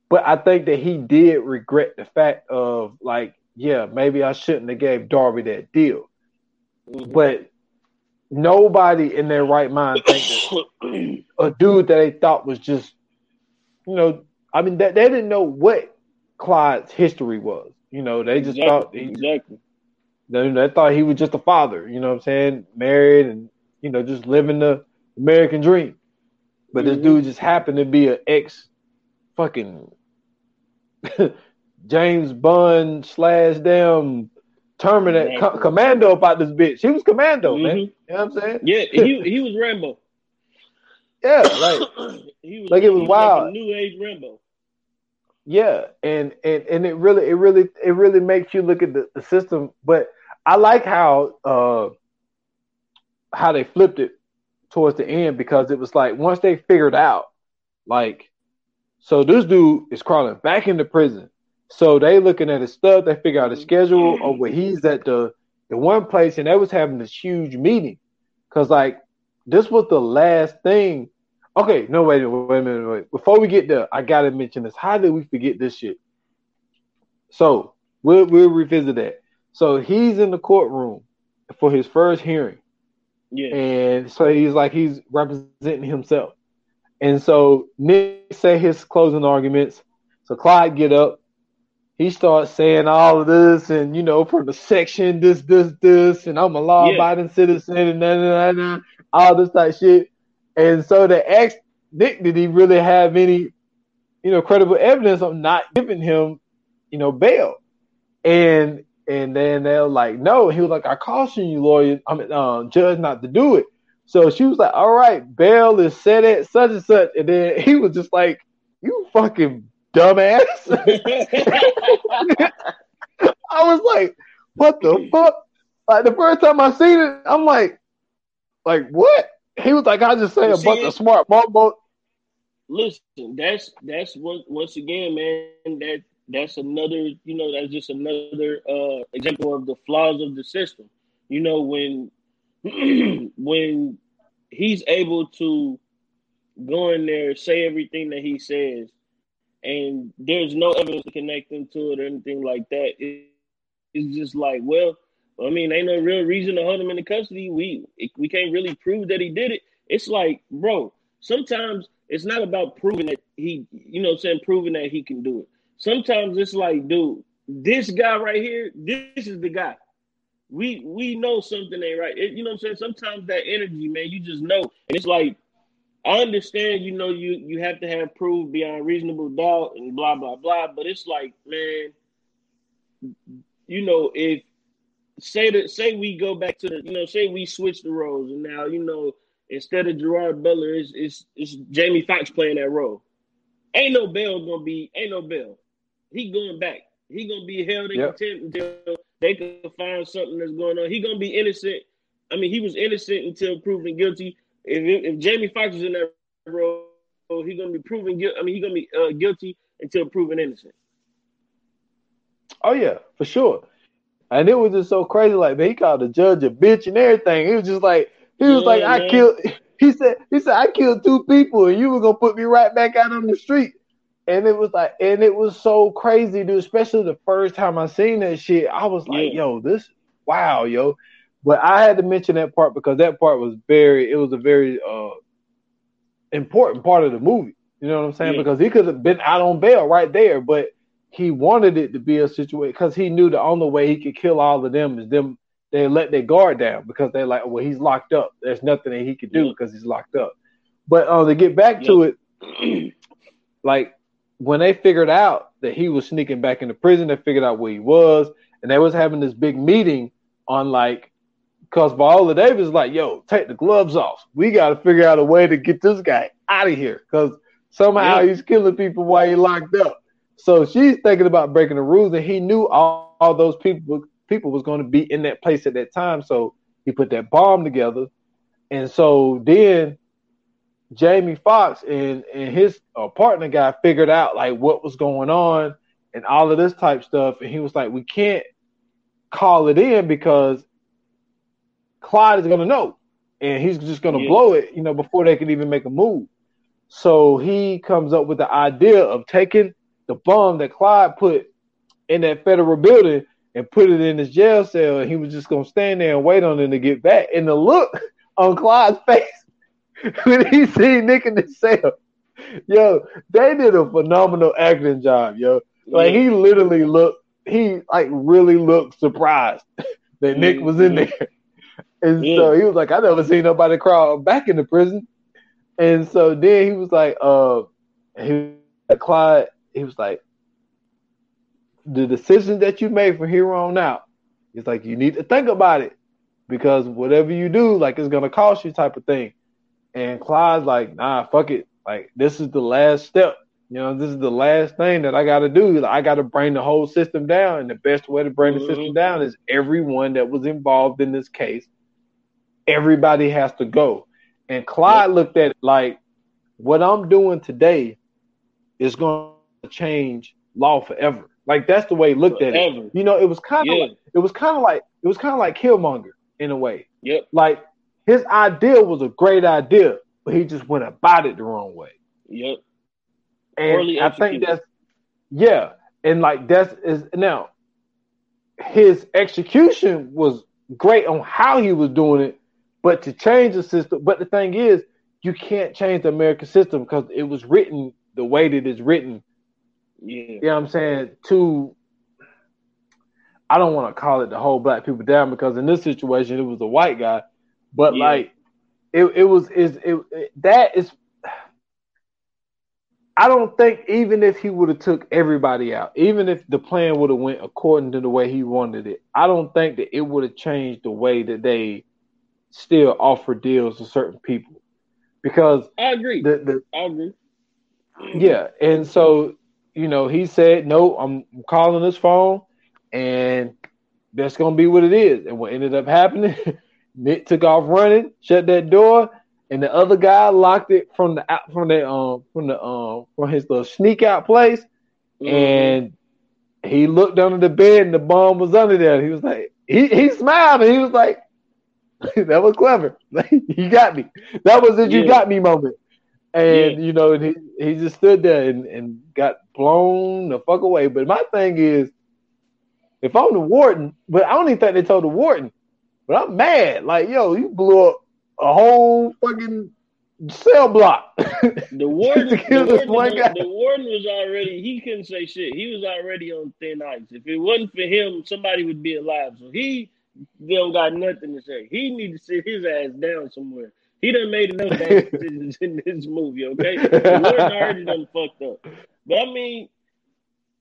But I think that he did regret the fact of like, yeah, maybe I shouldn't have gave Darby that deal. Mm-hmm. But nobody in their right mind think that a dude that they thought was just, you know, I mean, that they, didn't know what Clyde's history was. You know, they just exactly, thought he, exactly. They, they thought he was just a father. You know what I'm saying? Married and you know just living the American dream. But mm-hmm. this dude just happened to be an ex, fucking James Bond slash damn Terminator, co- Commando about this bitch. He was Commando, mm-hmm. man. You know what I'm saying? Yeah, he he was Rambo. yeah, like he was like it was, wild. Like new age Rambo. Yeah, and and and it really it really it really makes you look at the, the system. But I like how uh how they flipped it towards the end because it was like once they figured out, like, so this dude is crawling back into prison so they looking at his stuff. They figure out his schedule or where he's at the the one place and they was having this huge meeting because like this was the last thing. Okay, no wait, wait a minute, wait. Before we get there, I gotta mention this. How did we forget this shit? So we'll we'll revisit that. So he's in the courtroom for his first hearing. Yeah. And so he's like he's representing himself. And so Nick say his closing arguments. So Clyde get up. He starts saying all of this and you know from the section this this this and I'm a law abiding yeah. citizen and nah, nah, nah, all this type shit. And so they asked Nick did he really have any you know credible evidence of not giving him you know bail. And and then they're like, no. He was like, I caution you, lawyer, I mean, um, judge, not to do it. So she was like, all right, bail is set at such and such. And then he was just like, you fucking dumbass. I was like, what the fuck? Like the first time I seen it, I'm like, like what? He was like, I just say a bunch of smart mumbo. Listen, that's that's what once again, man. That that's another, you know, that's just another uh, example of the flaws of the system. You know, when when he's able to go in there, say everything that he says, and there's no evidence to connect him to it or anything like that, it, it's just like, well, I mean, ain't no real reason to hold him in custody. We we can't really prove that he did it. It's like, bro, sometimes it's not about proving that he, you know, saying proving that he can do it sometimes it's like, dude, this guy right here, this is the guy. We we know something ain't right. It, you know what I'm saying? Sometimes that energy, man, you just know. And it's like, I understand, you know, you you have to have proof beyond reasonable doubt and blah blah blah. But it's like, man, you know, if say that say we go back to the, you know, say we switch the roles and now, you know, instead of Gerard Butler, it's it's, it's Jamie Foxx playing that role. Ain't no bail gonna be, ain't no bail he going back. He gonna be held in yep. contempt until they can find something that's going on. He gonna be innocent. I mean, he was innocent until proven guilty. If if Jamie Foxx is in that role, he gonna be proven guilty. I mean, he gonna be uh, guilty until proven innocent. Oh yeah, for sure. And it was just so crazy. Like man, he called the judge a bitch and everything. He was just like he was yeah, like, man. I killed. He said he said I killed two people and you were gonna put me right back out on the street. And it was like, and it was so crazy, dude. Especially the first time I seen that shit, I was like, yeah. "Yo, this, wow, yo." But I had to mention that part because that part was very, it was a very uh important part of the movie. You know what I'm saying? Yeah. Because he could have been out on bail right there, but he wanted it to be a situation because he knew the only way he could kill all of them is them. They let their guard down because they're like, well, he's locked up. There's nothing that he could do because he's locked up. But uh, to get back to it, like when they figured out that he was sneaking back into prison, they figured out where he was, and they was having this big meeting on like, because Viola Davis like, yo, take the gloves off. We got to figure out a way to get this guy out of here because somehow yeah. he's killing people while he locked up. So she's thinking about breaking the rules, and he knew all, all those people people was going to be in that place at that time. So he put that bomb together, and so then Jamie Foxx and and his uh, partner guy figured out like what was going on and all of this type stuff, and he was like, we can't call it in because Clyde is gonna know, and he's just gonna yeah. blow it, you know, before they can even make a move. So he comes up with the idea of taking the bomb that Clyde put in that federal building and put it in his jail cell, and he was just gonna stand there and wait on him to get back. And the look on Clyde's face when he seen Nick in the cell. Yo, they did a phenomenal acting job, yo. Like he literally looked, he like really looked surprised that Nick was in there. And so he was like, I never seen nobody crawl back in the prison. And so then he was like, uh, he Clyde, he was like, the decision that you made from here on out, it's like you need to think about it because whatever you do, like it's gonna cost you type of thing. And Clyde's like, nah, fuck it. Like, this is the last step. You know, this is the last thing that I got to do. Like, I got to bring the whole system down. And the best way to bring mm-hmm. the system down is everyone that was involved in this case, everybody has to go. And Clyde yep. looked at it like, what I'm doing today is going change law forever. Like that's the way he looked Forever. at it. You know, it was kind of Yeah. like it was kind of like it was kind of like Killmonger in a way. Yep. Like his idea was a great idea, but he just went about it the wrong way. Yep. And I think that's yeah, and like that's is now his execution was great on how he was doing it, but to change the system. But the thing is, you can't change the American system because it was written the way that it's written. Yeah. You know what I'm saying? To I don't want to call it to hold black people down because in this situation it was a white guy, but Yeah. like it, it was is it, it that is I don't think even if he would have took everybody out, even if the plan would have went according to the way he wanted it, I don't think that it would have changed the way that they still offer deals to certain people. Because I agree. the, the I agree. yeah, and so you know, he said, "No, I'm calling this phone, and that's gonna be what it is." And what ended up happening, Nick took off running, shut that door, and the other guy locked it from the out from the um from the um from his little sneak out place, Mhm. and he looked under the bed, and the bomb was under there. He was like, he he smiled, and he was like, "That was clever. you got me. That was the you got me moment." And Yeah. you know, he he just stood there and, and got blown the fuck away. But my thing is, if I'm the warden, but I don't even think they told the warden. But I'm mad. Like, yo, you blew up a whole fucking cell block. The warden, the, warden guy. the warden was already, he couldn't say shit. He was already on thin ice. If it wasn't for him, somebody would be alive. So he don't got nothing to say. He need to sit his ass down somewhere. He done made enough bad decisions in this movie, okay? The warden already done fucked up. But I mean,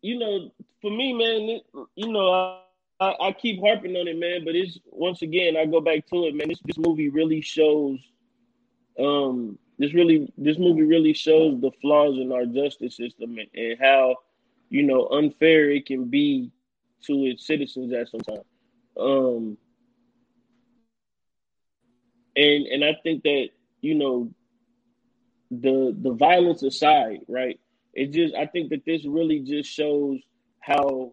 you know, for me, man, it, you know, I, I, I keep harping on it, man. But it's once again, I go back to it, man. This this movie really shows, um, this really this movie really shows the flaws in our justice system and, and how, you know, unfair it can be to its citizens at some time. Um, and and I think that you know, the the violence aside, right? It just I think that this really just shows how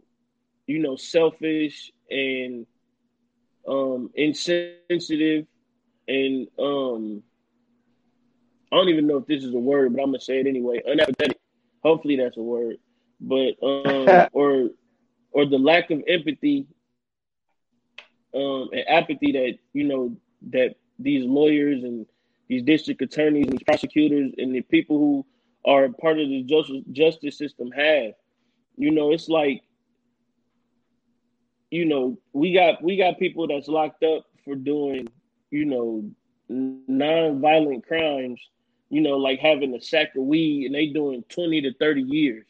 you know selfish and um insensitive and um I don't even know if this is a word, but I'm gonna say it anyway. Unapathetic. Hopefully that's a word. But um or or the lack of empathy um and apathy that you know that these lawyers and these district attorneys and prosecutors and the people who are part of the justice justice system have. You know, it's like, you know, we got we got people that's locked up for doing, you know, non-violent crimes. You know, like having a sack of weed and they doing twenty to thirty years.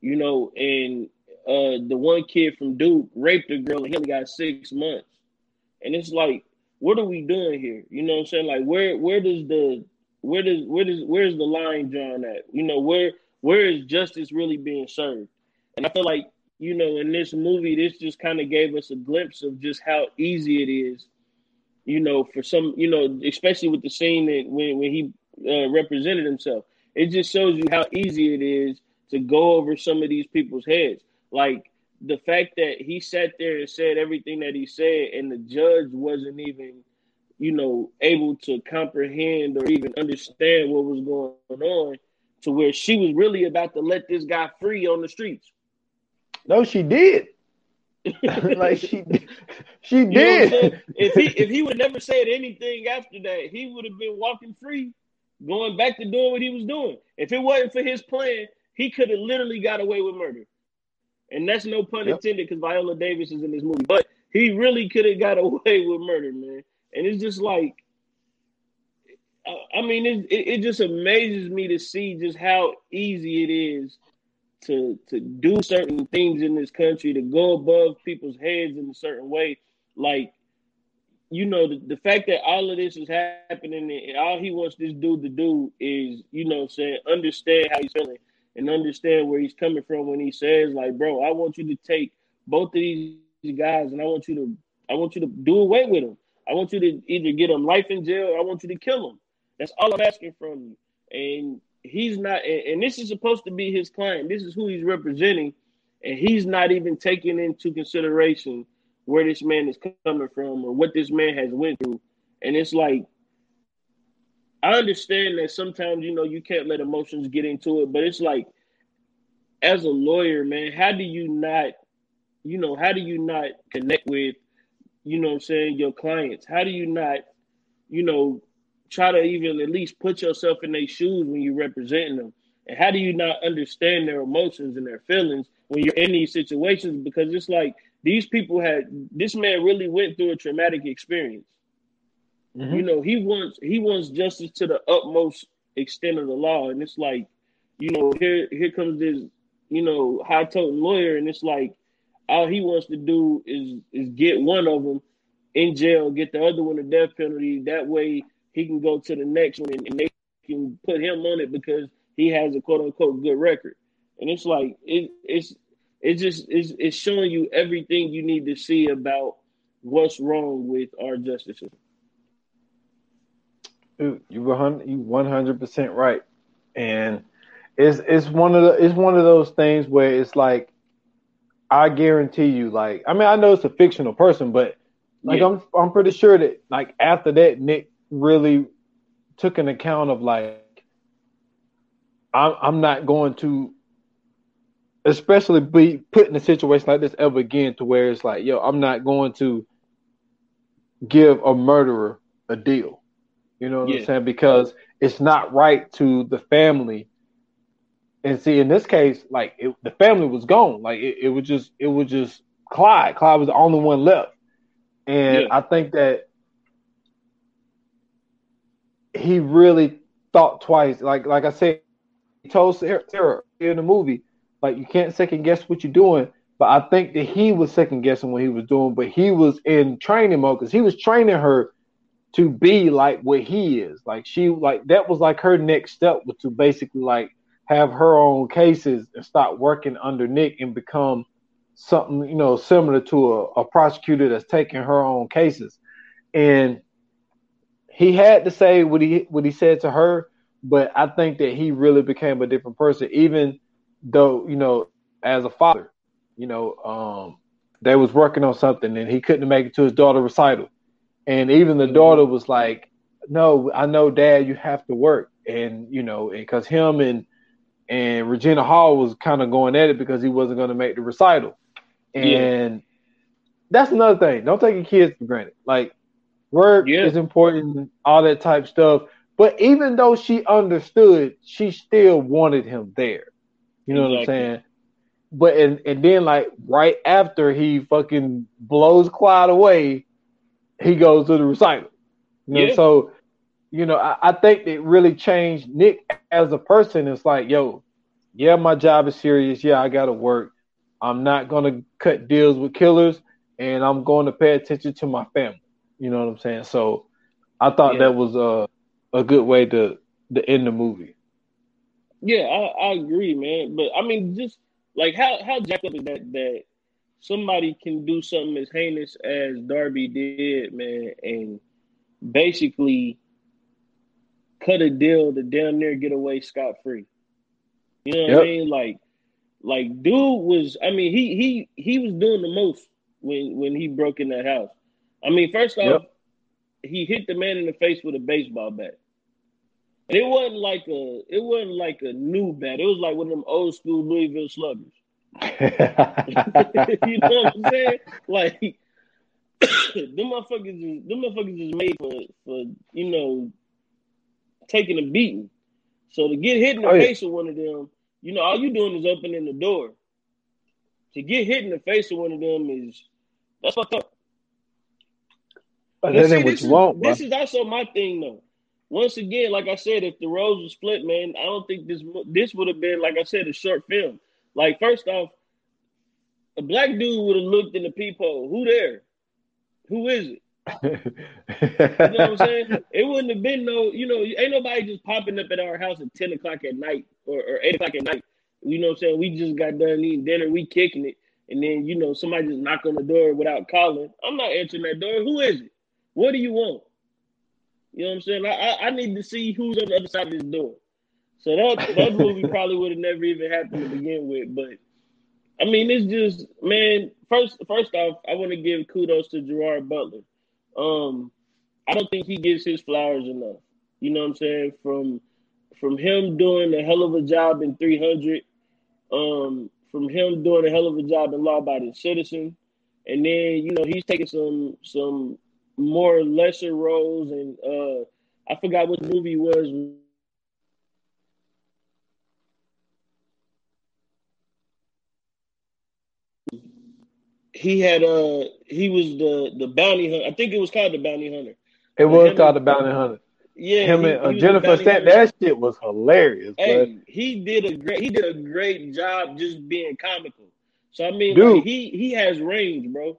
You know, and uh, the one kid from Duke raped a girl and he only got six months. And it's like, what are we doing here? You know what I'm saying? Like where where does the where does where does where's the line drawn at? You know, where where is justice really being served? And I feel like, you know, in this movie, this just kind of gave us a glimpse of just how easy it is, you know, for some, you know, especially with the scene that when, when he uh, represented himself. It just shows you how easy it is to go over some of these people's heads. Like the fact that he sat there and said everything that he said, and the judge wasn't even, you know, able to comprehend or even understand what was going on, to where she was really about to let this guy free on the streets. no, she did. like she she You know did. If he if he would never said anything after that, he would have been walking free, going back to doing what he was doing. If it wasn't for his plan, he could have literally got away with murder. And that's no pun Yep. intended because Viola Davis is in this movie. But he really could have got away with murder, man. And it's just like, I- I mean, it, it, it just amazes me to see just how easy it is to to do certain things in this country, to go above people's heads in a certain way. Like, you know, the, the fact that all of this is happening and all he wants this dude to do is, you know, what I'm saying understand how he's feeling and understand where he's coming from when he says, like, bro, I want you to take both of these guys and I want you to I want you to do away with them. I want you to either get them life in jail or I want you to kill them. That's all I'm asking from you. And he's not and, and this is supposed to be his client. This is who he's representing. and he's not even taking into consideration where this man is coming from or what this man has went through. And it's like I understand that sometimes you know you can't let emotions get into it, but it's like as a lawyer, man, how do you not, you know, how do you not connect with, you know I'm saying, your clients? How do you not, you know, try to even at least put yourself in their shoes when you're representing them? And how do you not understand their emotions and their feelings when you're in these situations? Because it's like these people had this man really went through a traumatic experience. Mm-hmm. You know, he wants he wants justice to the utmost extent of the law. And it's like, you know, here here comes this, you know, high toting lawyer, and it's like all he wants to do is is get one of them in jail, get the other one a death penalty. That way he can go to the next one and, and they can put him on it because he has a quote unquote good record. And it's like it, it's it's just it's, it's showing you everything you need to see about what's wrong with our justice system. You one hundred percent right, and it's it's one of the it's one of those things where it's like I guarantee you, like I mean I know it's a fictional person, but like yeah. I'm I'm pretty sure that like after that Nick really took an account of like I'm I'm not going to especially be put in a situation like this ever again to where it's like, yo, I'm not going to give a murderer a deal. You know what yeah. I'm saying? Because it's not right to the family. And see, in this case, like it, the family was gone. Like it, it was just, it was just Clyde. Clyde was the only one left. And yeah. I think that he really thought twice. Like, like I said, he told Sarah, Sarah in the movie, like you can't second guess what you're doing. But I think that he was second guessing what he was doing, but he was in training mode because he was training her to be like what he is. Like she like that was like her next step was to basically like have her own cases and start working under Nick and become something, you know, similar to a, a prosecutor that's taking her own cases. And he had to say what he what he said to her, but I think that he really became a different person, even though, you know, as a father, you know, um, they was working on something and he couldn't make it to his daughter recital. And even the daughter was like, "No, I know, Dad, you have to work." And you know, because him and and Regina Hall was kind of going at it because he wasn't going to make the recital. And yeah. that's another thing. Don't take your kids for granted. Like work yeah. is important, all that type stuff. But even though she understood, she still wanted him there. You know exactly. what I'm saying? But and and then like right after he fucking blows Clyde away, he goes to the recital. You know, yeah. so you know, I, I think it really changed Nick as a person. It's like, yo, yeah, my job is serious. Yeah, I gotta work. I'm not gonna cut deals with killers, and I'm going to pay attention to my family. You know what I'm saying? So, I thought yeah. that was a a good way to to end the movie. Yeah, I, I agree, man. But I mean, just like how how jacked up is that that somebody can do something as heinous as Darby did, man, and basically cut a deal to damn near get away scot free. You know what yep. I mean? Like, like dude was. I mean, he he he was doing the most when when he broke in that house. I mean, first off, yep. he hit the man in the face with a baseball bat. And it wasn't like a it wasn't like a new bat. It was like one of them old school Louisville sluggers. you know what I'm saying? Like them motherfuckers is them motherfuckers is made for for you know taking a beating. So to get hit in the oh, face yeah. with one of them, you know, all you doing is opening the door. To get hit in the face with one of them is that's fucked up. But see, this, is, want, this is also my thing though. Once again, like I said, if the roles were split, man, I don't think this this would have been like I said a short film. Like, first off, a black dude would have looked in the peephole. Who there? Who is it? you know what I'm saying? It wouldn't have been no, you know, ain't nobody just popping up at our house at 10 o'clock at night or, or 8 o'clock at night. You know what I'm saying? We just got done eating dinner, we kicking it, and then, you know, somebody just knock on the door without calling. I'm not answering that door. Who is it? What do you want? You know what I'm saying? I, I, I need to see who's on the other side of this door. So that that movie probably would have never even happened to begin with. But I mean, it's just man. First, first off, I want to give kudos to Gerard Butler. Um, I don't think he gets his flowers enough. You know what I'm saying? From from him doing a hell of a job in 300, um, from him doing a hell of a job in Law Abiding Citizen, and then you know he's taking some some more lesser roles, and uh, I forgot what movie was. He had uh he was the the bounty hunter. I think it was called the bounty hunter. It was called the bounty hunter. Yeah, Him he- and uh, Jennifer Aniston, that shit was hilarious, bro. Hey, he did a great he did a great job just being comical. So I mean, Dude. like, he he has range, bro.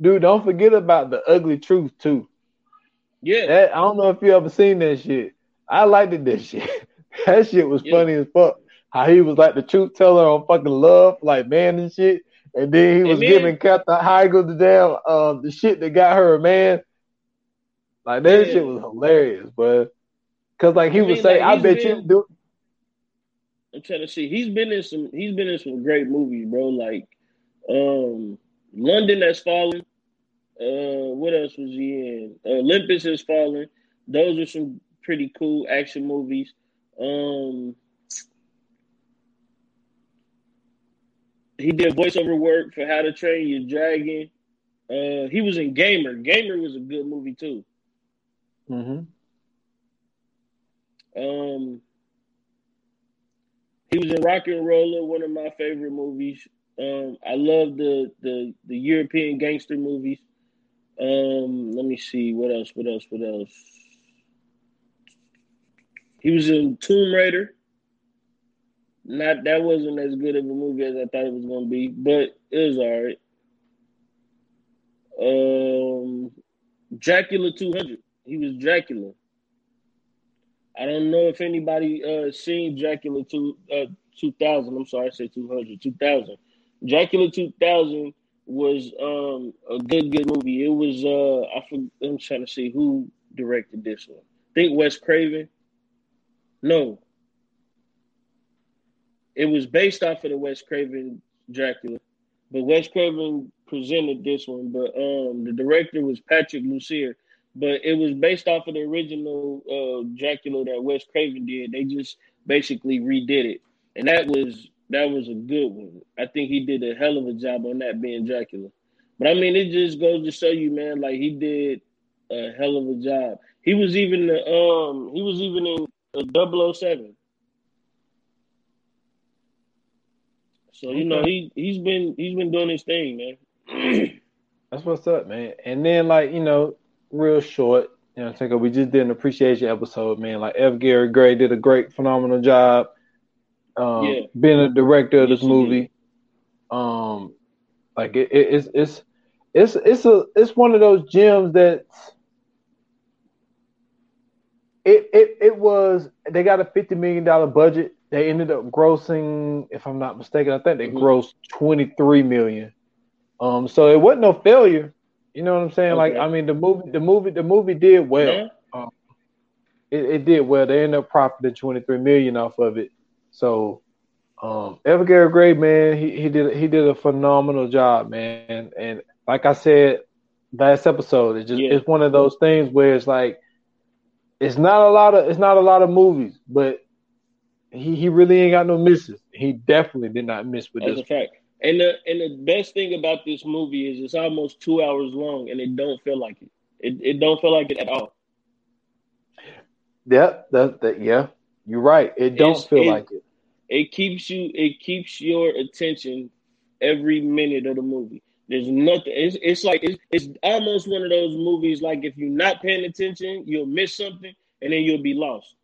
Dude, don't forget about the ugly truth too. Yeah, That I don't know if you ever seen that shit. I liked it, that shit. that shit was Yeah. funny as fuck. How he was like the truth teller on fucking love, like man and shit. And then he was man. giving Katherine Heigl the damn um the shit that got her a man. Like that Yeah. shit was hilarious, but cause like he I would mean, say, like, I bet you do I'm trying to see. He's been in some. He's been in some great movies, bro. Like, um, London Has Fallen. Uh, what else was he in? Olympus Has Fallen. Those are some pretty cool action movies. Um, he did voiceover work for How to Train Your Dragon. Uh, he was in Gamer. Gamer was a good movie too. hmm Um, he was in RocknRolla, one of my favorite movies. Um, I love the the the European gangster movies. Um, let me see what else, what else, what else. He was in Tomb Raider. Not that wasn't as good of a movie as I thought it was gonna be, but it was all right. Um, Dracula 200. He was Dracula. I don't know if anybody uh seen Dracula two uh 2000. I'm sorry, I said 200. 2000. Dracula 2000 was um a good good movie. It was uh I for, I'm trying to see who directed this one. I think Wes Craven. No. It was based off of the Wes Craven Dracula, but Wes Craven presented this one. But um the director was Patrick Lussier but it was based off of the original uh, Dracula that Wes Craven did. They just basically redid it, and that was that was a good one. I think he did a hell of a job on that being Dracula. But I mean, it just goes to show you, man, like he did a hell of a job. He was even the um he was even in uh, 007. So you know he he's been he's been doing his thing, man. That's what's up, man. And then like, you know, real short, you know, take we just did an appreciation episode, man. Like F. Gary Gray did a great, phenomenal job. Um Yeah. being a director of this he movie. Um like it, it, it's it's it's it's a it's one of those gems that it it it was they got a fifty million dollar budget. They ended up grossing, if I'm not mistaken, I think they Mhm. grossed twenty three million. Um, so it wasn't no failure. You know what I'm saying? Like, I mean, the movie, the movie, the movie did well. Huh? It, it did well. They ended up profiting 23 million off of it. So, um, F. Gary Gray, man, he, he did he did a phenomenal job, man. And like I said last episode, it's just Yeah. it's one of those things where it's like it's not a lot of it's not a lot of movies, but he he really ain't got no misses. He definitely did not miss with That's this. a fact. And the and the best thing about this movie is it's almost two hours long, and it don't feel like it. It it don't feel like it at all. Yep, that, that yeah, you're right. It don't It's- feel it- like it. It keeps you. It keeps your attention every minute of the movie. There's nothing. It's it's like it's it's almost one of those movies. Like if you're not paying attention, you'll miss something, and then you'll be lost.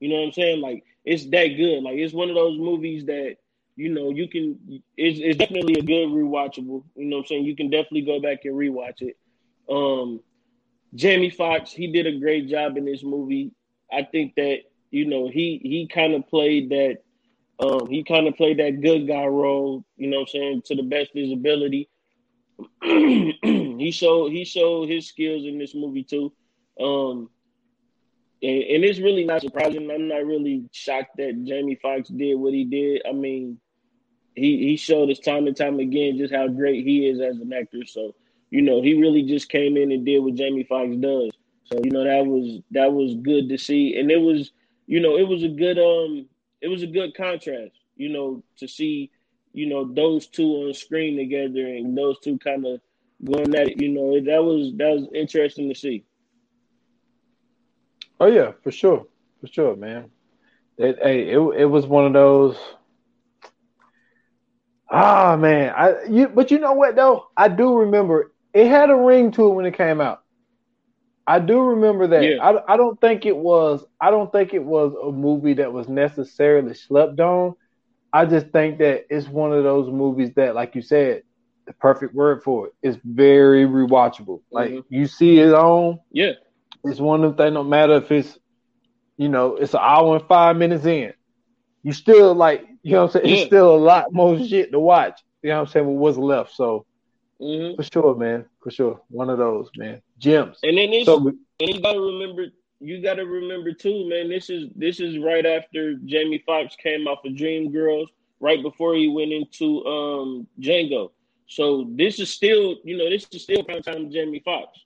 You know what I'm saying? Like it's that good. Like it's one of those movies that you know you can. It's, it's definitely a good rewatchable. You know what I'm saying? You can definitely go back and rewatch it. Um, Jamie Foxx, he did a great job in this movie. I think that you know he he kind of played that. Um, he kind of played that good guy role. You know what I'm saying? To the best of his ability. he showed he showed his skills in this movie too. Um, and, and it's really not surprising. I'm not really shocked that Jamie Foxx did what he did. I mean, he he showed us time and time again just how great he is as an actor. So you know, he really just came in and did what Jamie Foxx does. So you know that was that was good to see, and it was you know it was a good um it was a good contrast. You know to see you know those two on screen together and those two kind of going at it. You know that was that was interesting to see. Oh yeah, for sure, for sure, man. It hey, it it was one of those. Ah man, I you but you know what though? I do remember it had a ring to it when it came out. I do remember that. Yeah. I, I don't think it was I don't think it was a movie that was necessarily slept on. I just think that it's one of those movies that, like you said, the perfect word for it is very rewatchable. Like mm-hmm. you see it on, yeah. It's one of the things. No matter if it's, you know, it's an hour and five minutes in, you still like, you know, what I'm saying. Yeah. It's still a lot more shit to watch. You know what I'm saying? With what's left, so Mm-hmm. For sure, man. For sure. One of those, man. Gems. And then so, and you gotta remember you gotta remember too, man, this is this is right after Jamie Foxx came off of Dreamgirls, right before he went into um Django. So this is still, you know, this is still prime time Jamie Foxx.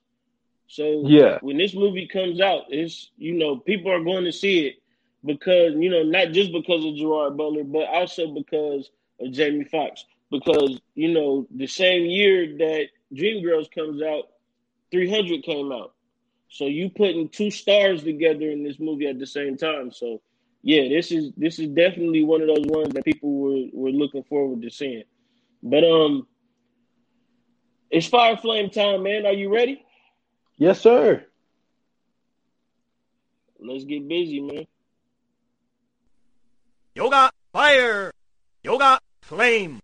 So yeah, when this movie comes out, it's you know, people are going to see it because, you know, not just because of Gerard Butler, but also because of Jamie Foxx because you know the same year that Dreamgirls comes out, 300 came out. So you putting two stars together in this movie at the same time. So yeah, this is this is definitely one of those ones that people were were looking forward to seeing. But um, it's fire flame time, man. Are you ready? Yes, sir. Let's get busy, man. Yoga fire, yoga flame.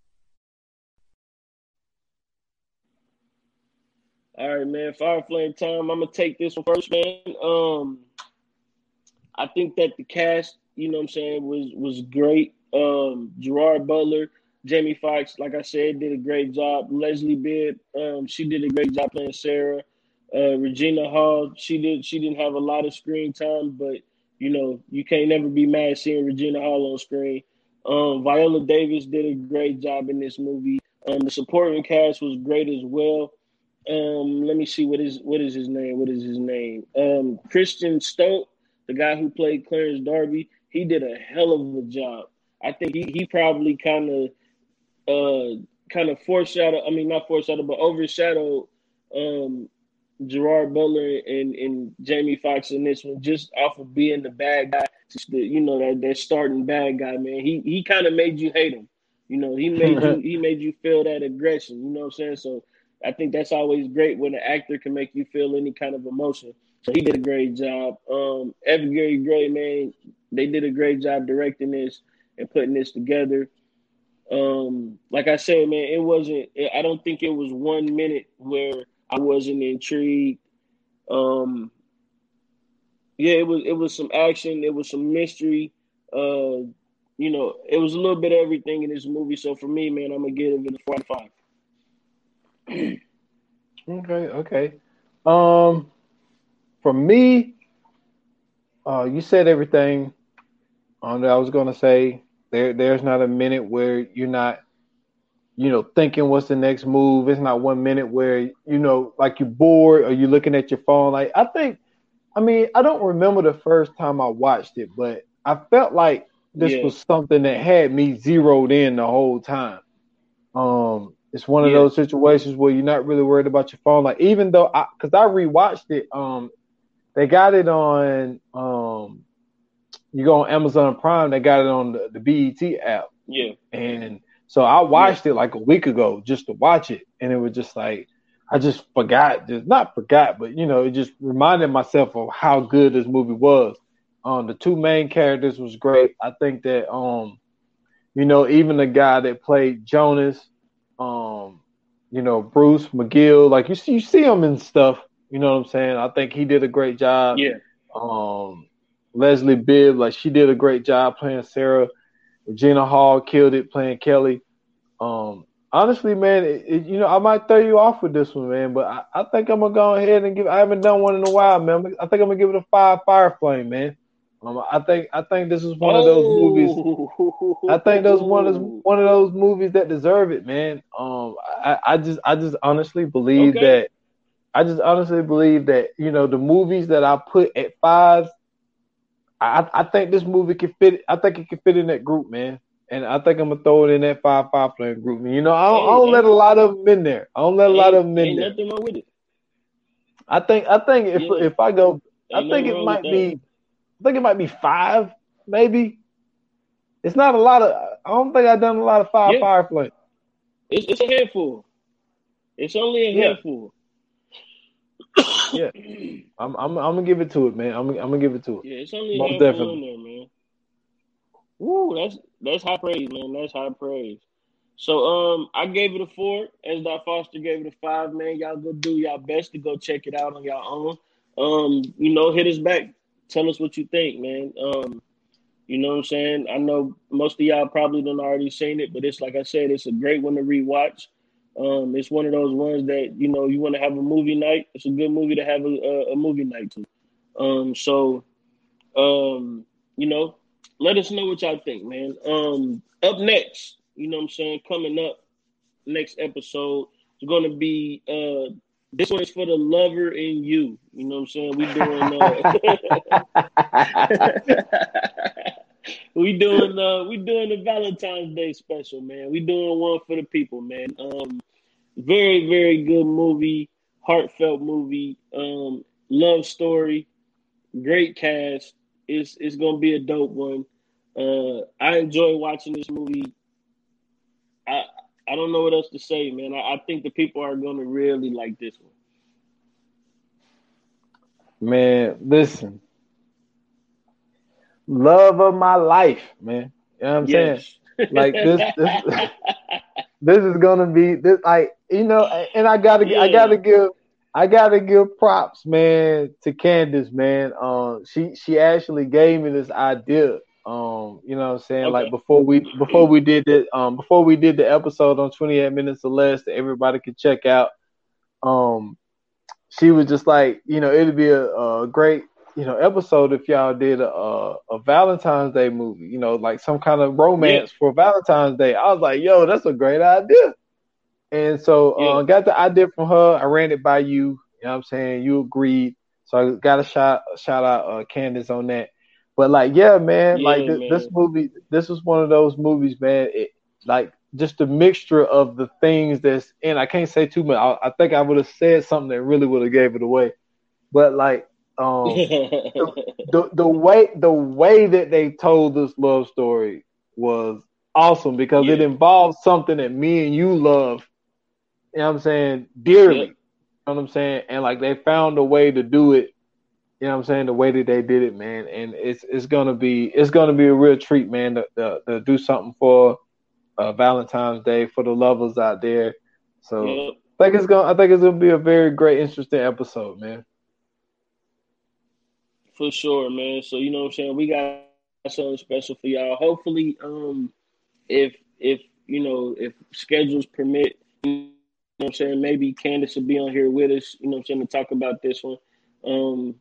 All right, man. Fire flame time. I'm gonna take this one first, man. Um, I think that the cast, you know, what I'm saying, was was great. Um, Gerard Butler, Jamie Foxx, like I said, did a great job. Leslie Bibb, um, she did a great job playing Sarah. Uh, Regina Hall, she did. She didn't have a lot of screen time, but you know, you can't never be mad seeing Regina Hall on screen. Um, Viola Davis did a great job in this movie. Um, the supporting cast was great as well um, let me see what is what is his name? What is his name? Um, Christian Stolte, the guy who played Clarence Darby, he did a hell of a job. I think he he probably kind of uh kind of foreshadowed. I mean, not foreshadowed, but overshadowed um Gerard Butler and and Jamie Foxx in this one just off of being the bad guy. The, you know that that starting bad guy, man. He he kind of made you hate him. You know, he made you he made you feel that aggression. You know what I'm saying? So I think that's always great when an actor can make you feel any kind of emotion. So he did a great job. Um, F. Gary Gray, man, they did a great job directing this and putting this together. Um, like I said, man, it wasn't. I don't think it was one minute where I wasn't intrigued. Um, yeah, it was. It was some action. It was some mystery. Uh, you know, it was a little bit of everything in this movie. So for me, man, I'm gonna give it a four five okay, okay. Um, for me, uh, you said everything on that I was gonna say. There, there's not a minute where you're not, you know, thinking what's the next move. It's not one minute where you know, like you're bored or you're looking at your phone. Like I think, I mean, I don't remember the first time I watched it, but I felt like this yeah. was something that had me zeroed in the whole time. Um, it's one of yeah. those situations where you're not really worried about your phone. Like even though I, because I rewatched it, um, they got it on, um, you go on Amazon Prime, they got it on the, the BET app. Yeah, and so I watched yeah. it like a week ago just to watch it, and it was just like I just forgot, just not forgot, but you know, it just reminded myself of how good this movie was. Um, the two main characters was great. I think that um, you know, even the guy that played Jonas um, you know, Bruce McGill, like you see, you see him and stuff. You know what I'm saying? I think he did a great job. Yeah. Um, Leslie Bibb, like she did a great job playing Sarah. Regina Hall killed it playing Kelly. Um, honestly, man, it, it, you know, I might throw you off with this one, man, but I, I, think I'm gonna go ahead and give. I haven't done one in a while, man. I think I'm gonna give it a five fire flame, man. Um, I think I think this is one of those movies. I think those one is Oh. one of those movies that deserve it, man. Um, I, I just I just honestly believe Okay. that I just honestly believe that you know the movies that I put at five, I I think this movie can fit. I think it can fit in that group, man. And I think I'm gonna throw it in that five five flame group. You know, I don't, I don't let a lot of them in there. I don't let a lot of them in Ain't there. nothing wrong with it. I think I think if Yeah. if I go, I think it might be, I think it might be five, maybe. It's not a lot of. I don't think I've done a lot of five Yeah. Firefly. It's, it's a handful. It's only a Yeah. handful. Yeah. I'm I'm I'm gonna give it to it, man. I'm I'm gonna give it to it. Yeah, it's only Most definitely. in there, man. Woo, that's that's high praise, man. That's high praise. So um I gave it a four, as Dot Foster gave it a five, man. Y'all go do y'all best to go check it out on your own. Um, you know, hit us back. Tell us what you think, man. Um, you know what I'm saying? I know most of y'all probably done already seen it, but it's like I said, it's a great one to rewatch. Um, it's one of those ones that you know you want to have a movie night. It's a good movie to have a, a, movie night to. Um, so, um, you know, let us know what y'all think, man. Um, up next, you know what I'm saying, coming up next episode is going to be uh this one is for the lover in you. You know what I'm saying? We doing uh we doing uh we doing the Valentine's Day special, man. We doing one for the people, man. Um very, very good movie, heartfelt movie, um, love story, great cast. It's it's gonna be a dope one. Uh, I enjoy watching this movie. I I don't know what else to say, man. I, I think the people are gonna really like this one. Man, listen. Love of my life, man. You know what I'm saying? Like, this- this- This is gonna be this like you know, and I gotta I gotta give I gotta give props, man, to Candace, man. Um, she she actually gave me this idea. Um, you know what I'm saying? Okay. Like before we before we did it, um, before we did the episode on 28 minutes or less that everybody could check out. Um, she was just like, you know, it'd be a, a great, you know, episode if y'all did a, a Valentine's Day movie, you know, like some kind of romance for Valentine's Day. I was like, yo, that's a great idea. And so uh, got the idea from her. I ran it by you. You know what I'm saying? You agreed. So I got a shout shout out uh, Candace on that. But like, yeah, man, like Yeah, th- this movie, this was one of those movies, man. It like just a mixture of the things that's and I can't say too much. I, I think I would have said something that really would have gave it away. But like, um, the the way the way that they told this love story was awesome because it Yeah. involved something that me and you love. You know what I'm saying? Dearly. Yeah. You know what I'm saying? And like they found a way to do it. You know what I'm saying? The way that they did it, man. And it's it's gonna be it's gonna be a real treat, man, to, to, to do something for uh, Valentine's Day for the lovers out there. So Yep. I think it's gonna I think it's gonna be a very great, interesting episode, man. For sure, man. So you know what I'm saying? We got something special for y'all. Hopefully, um, if if you know, if schedules permit, you know what I'm saying, maybe Candace will be on here with us, you know what I'm saying, to talk about this one. Um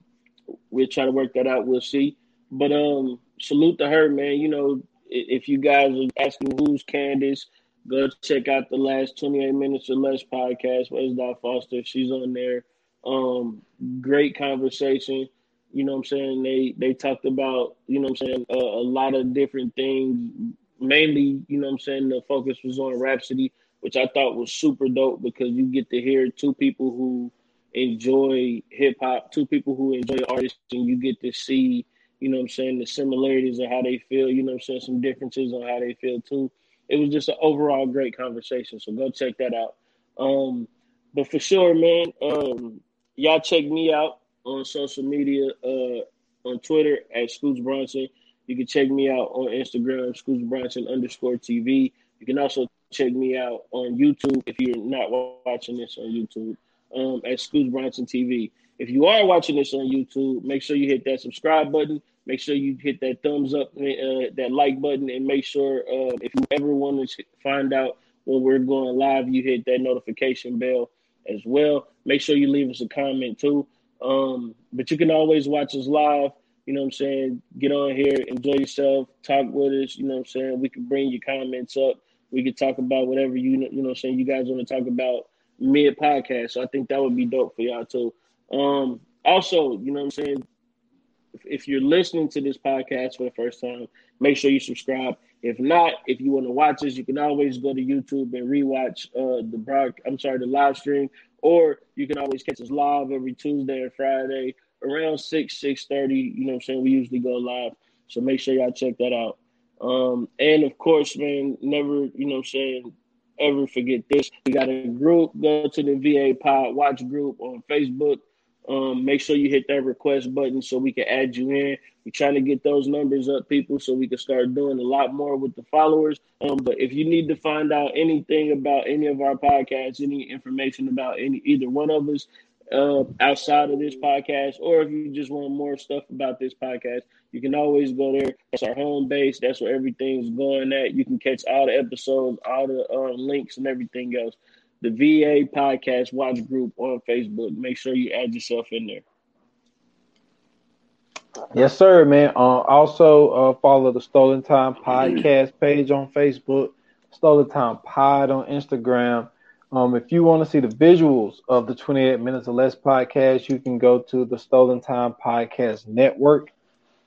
we'll try to work that out, we'll see. But um salute to her, man. You know, if you guys are asking who's Candace, go check out the last 28 minutes or less podcast. Where's Dot Foster? She's on there. Um, great conversation. You know what I'm saying? They they talked about, you know what I'm saying, a lot of different things. Mainly, you know what I'm saying, the focus was on Rapsody, which I thought was super dope because you get to hear two people who enjoy hip hop, two people who enjoy artists, and you get to see, you know what I'm saying, the similarities of how they feel, you know what I'm saying, some differences on how they feel too. It was just an overall great conversation. So go check that out. Um, but for sure, man, um, y'all check me out on social media, uh, on Twitter at Scoots Bronson. You can check me out on Instagram, Scoots Bronson underscore TV. You can also check me out on YouTube if you're not watching this on YouTube um, at Scoots Bronson TV. If you are watching this on YouTube, make sure you hit that subscribe button. Make sure you hit that thumbs up, uh, that like button, and make sure uh, if you ever want to find out when we're going live, you hit that notification bell as well. Make sure you leave us a comment too. Um, but you can always watch us live. You know what I'm saying? Get on here, enjoy yourself, talk with us. You know what I'm saying? We can bring your comments up. We could talk about whatever you you know what I'm saying you guys want to talk about mid podcast. So I think that would be dope for y'all too. Um, also, you know what I'm saying? If, if you're listening to this podcast for the first time, make sure you subscribe. If not, if you want to watch us, you can always go to YouTube and rewatch uh, the broad. I'm sorry, the live stream, or you can always catch us live every Tuesday and Friday around six six thirty. You know, what I'm saying we usually go live, so make sure y'all check that out. Um, and of course, man, never you know, what I'm saying ever forget this. We got a group. Go to the VA Pod Watch group on Facebook. Um, make sure you hit that request button so we can add you in. We're trying to get those numbers up, people, so we can start doing a lot more with the followers. Um, but if you need to find out anything about any of our podcasts, any information about any either one of us, uh, outside of this podcast, or if you just want more stuff about this podcast, you can always go there. That's our home base. That's where everything's going at. You can catch all the episodes, all the uh, links, and everything else. The VA Podcast Watch Group on Facebook. Make sure you add yourself in there. Yes, sir, man. Uh, also, uh, follow the Stolen Time Podcast page on Facebook, Stolen Time Pod on Instagram. Um, if you want to see the visuals of the 28 Minutes or Less podcast, you can go to the Stolen Time Podcast Network.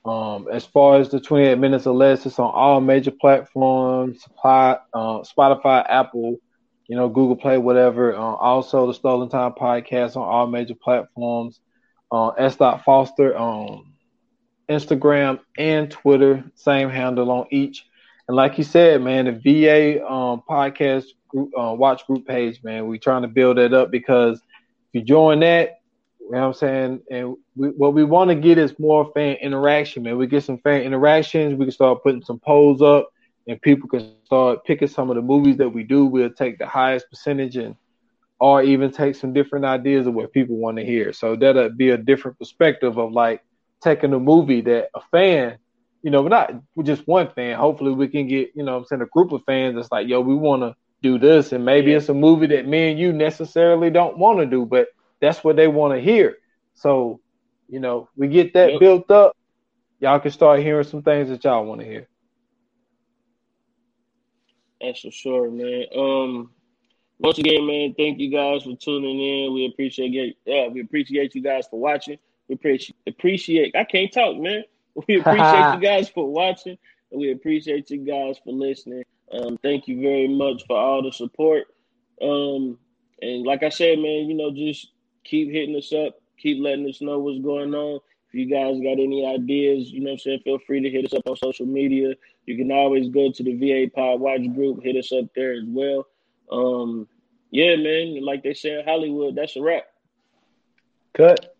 Um, as far as the 28 Minutes or Less, it's on all major platforms, uh, Spotify, Apple, you know, Google Play, whatever. Uh, also, the Stolen Time Podcast on all major platforms. Uh, S. Foster on Instagram and Twitter, same handle on each. And like you said, man, the VA um, podcast group, uh, watch group page, man, we're trying to build that up because if you join that, you know what I'm saying, and we, what we want to get is more fan interaction, man. We get some fan interactions, we can start putting some polls up, and people can start picking some of the movies that we do. We'll take the highest percentage and or even take some different ideas of what people want to hear. So that'll be a different perspective of like taking a movie that a fan you know, not just one fan. Hopefully, we can get you know, I'm saying a group of fans that's like, yo, we want to do this, and maybe yeah. it's a movie that me and you necessarily don't want to do, but that's what they want to hear. So, you know, we get that yep. built up. Y'all can start hearing some things that y'all want to hear. That's for sure, man. Um, once again, man, thank you guys for tuning in. We appreciate yeah, we appreciate you guys for watching. We appreciate appreciate. I can't talk, man. We appreciate you guys for watching, and we appreciate you guys for listening. Um, thank you very much for all the support. Um, and like I said, man, you know, just keep hitting us up, keep letting us know what's going on. If you guys got any ideas, you know what I'm saying, feel free to hit us up on social media. You can always go to the VA Pod Watch group, hit us up there as well. Um, yeah, man, like they say in Hollywood, that's a wrap. Cut.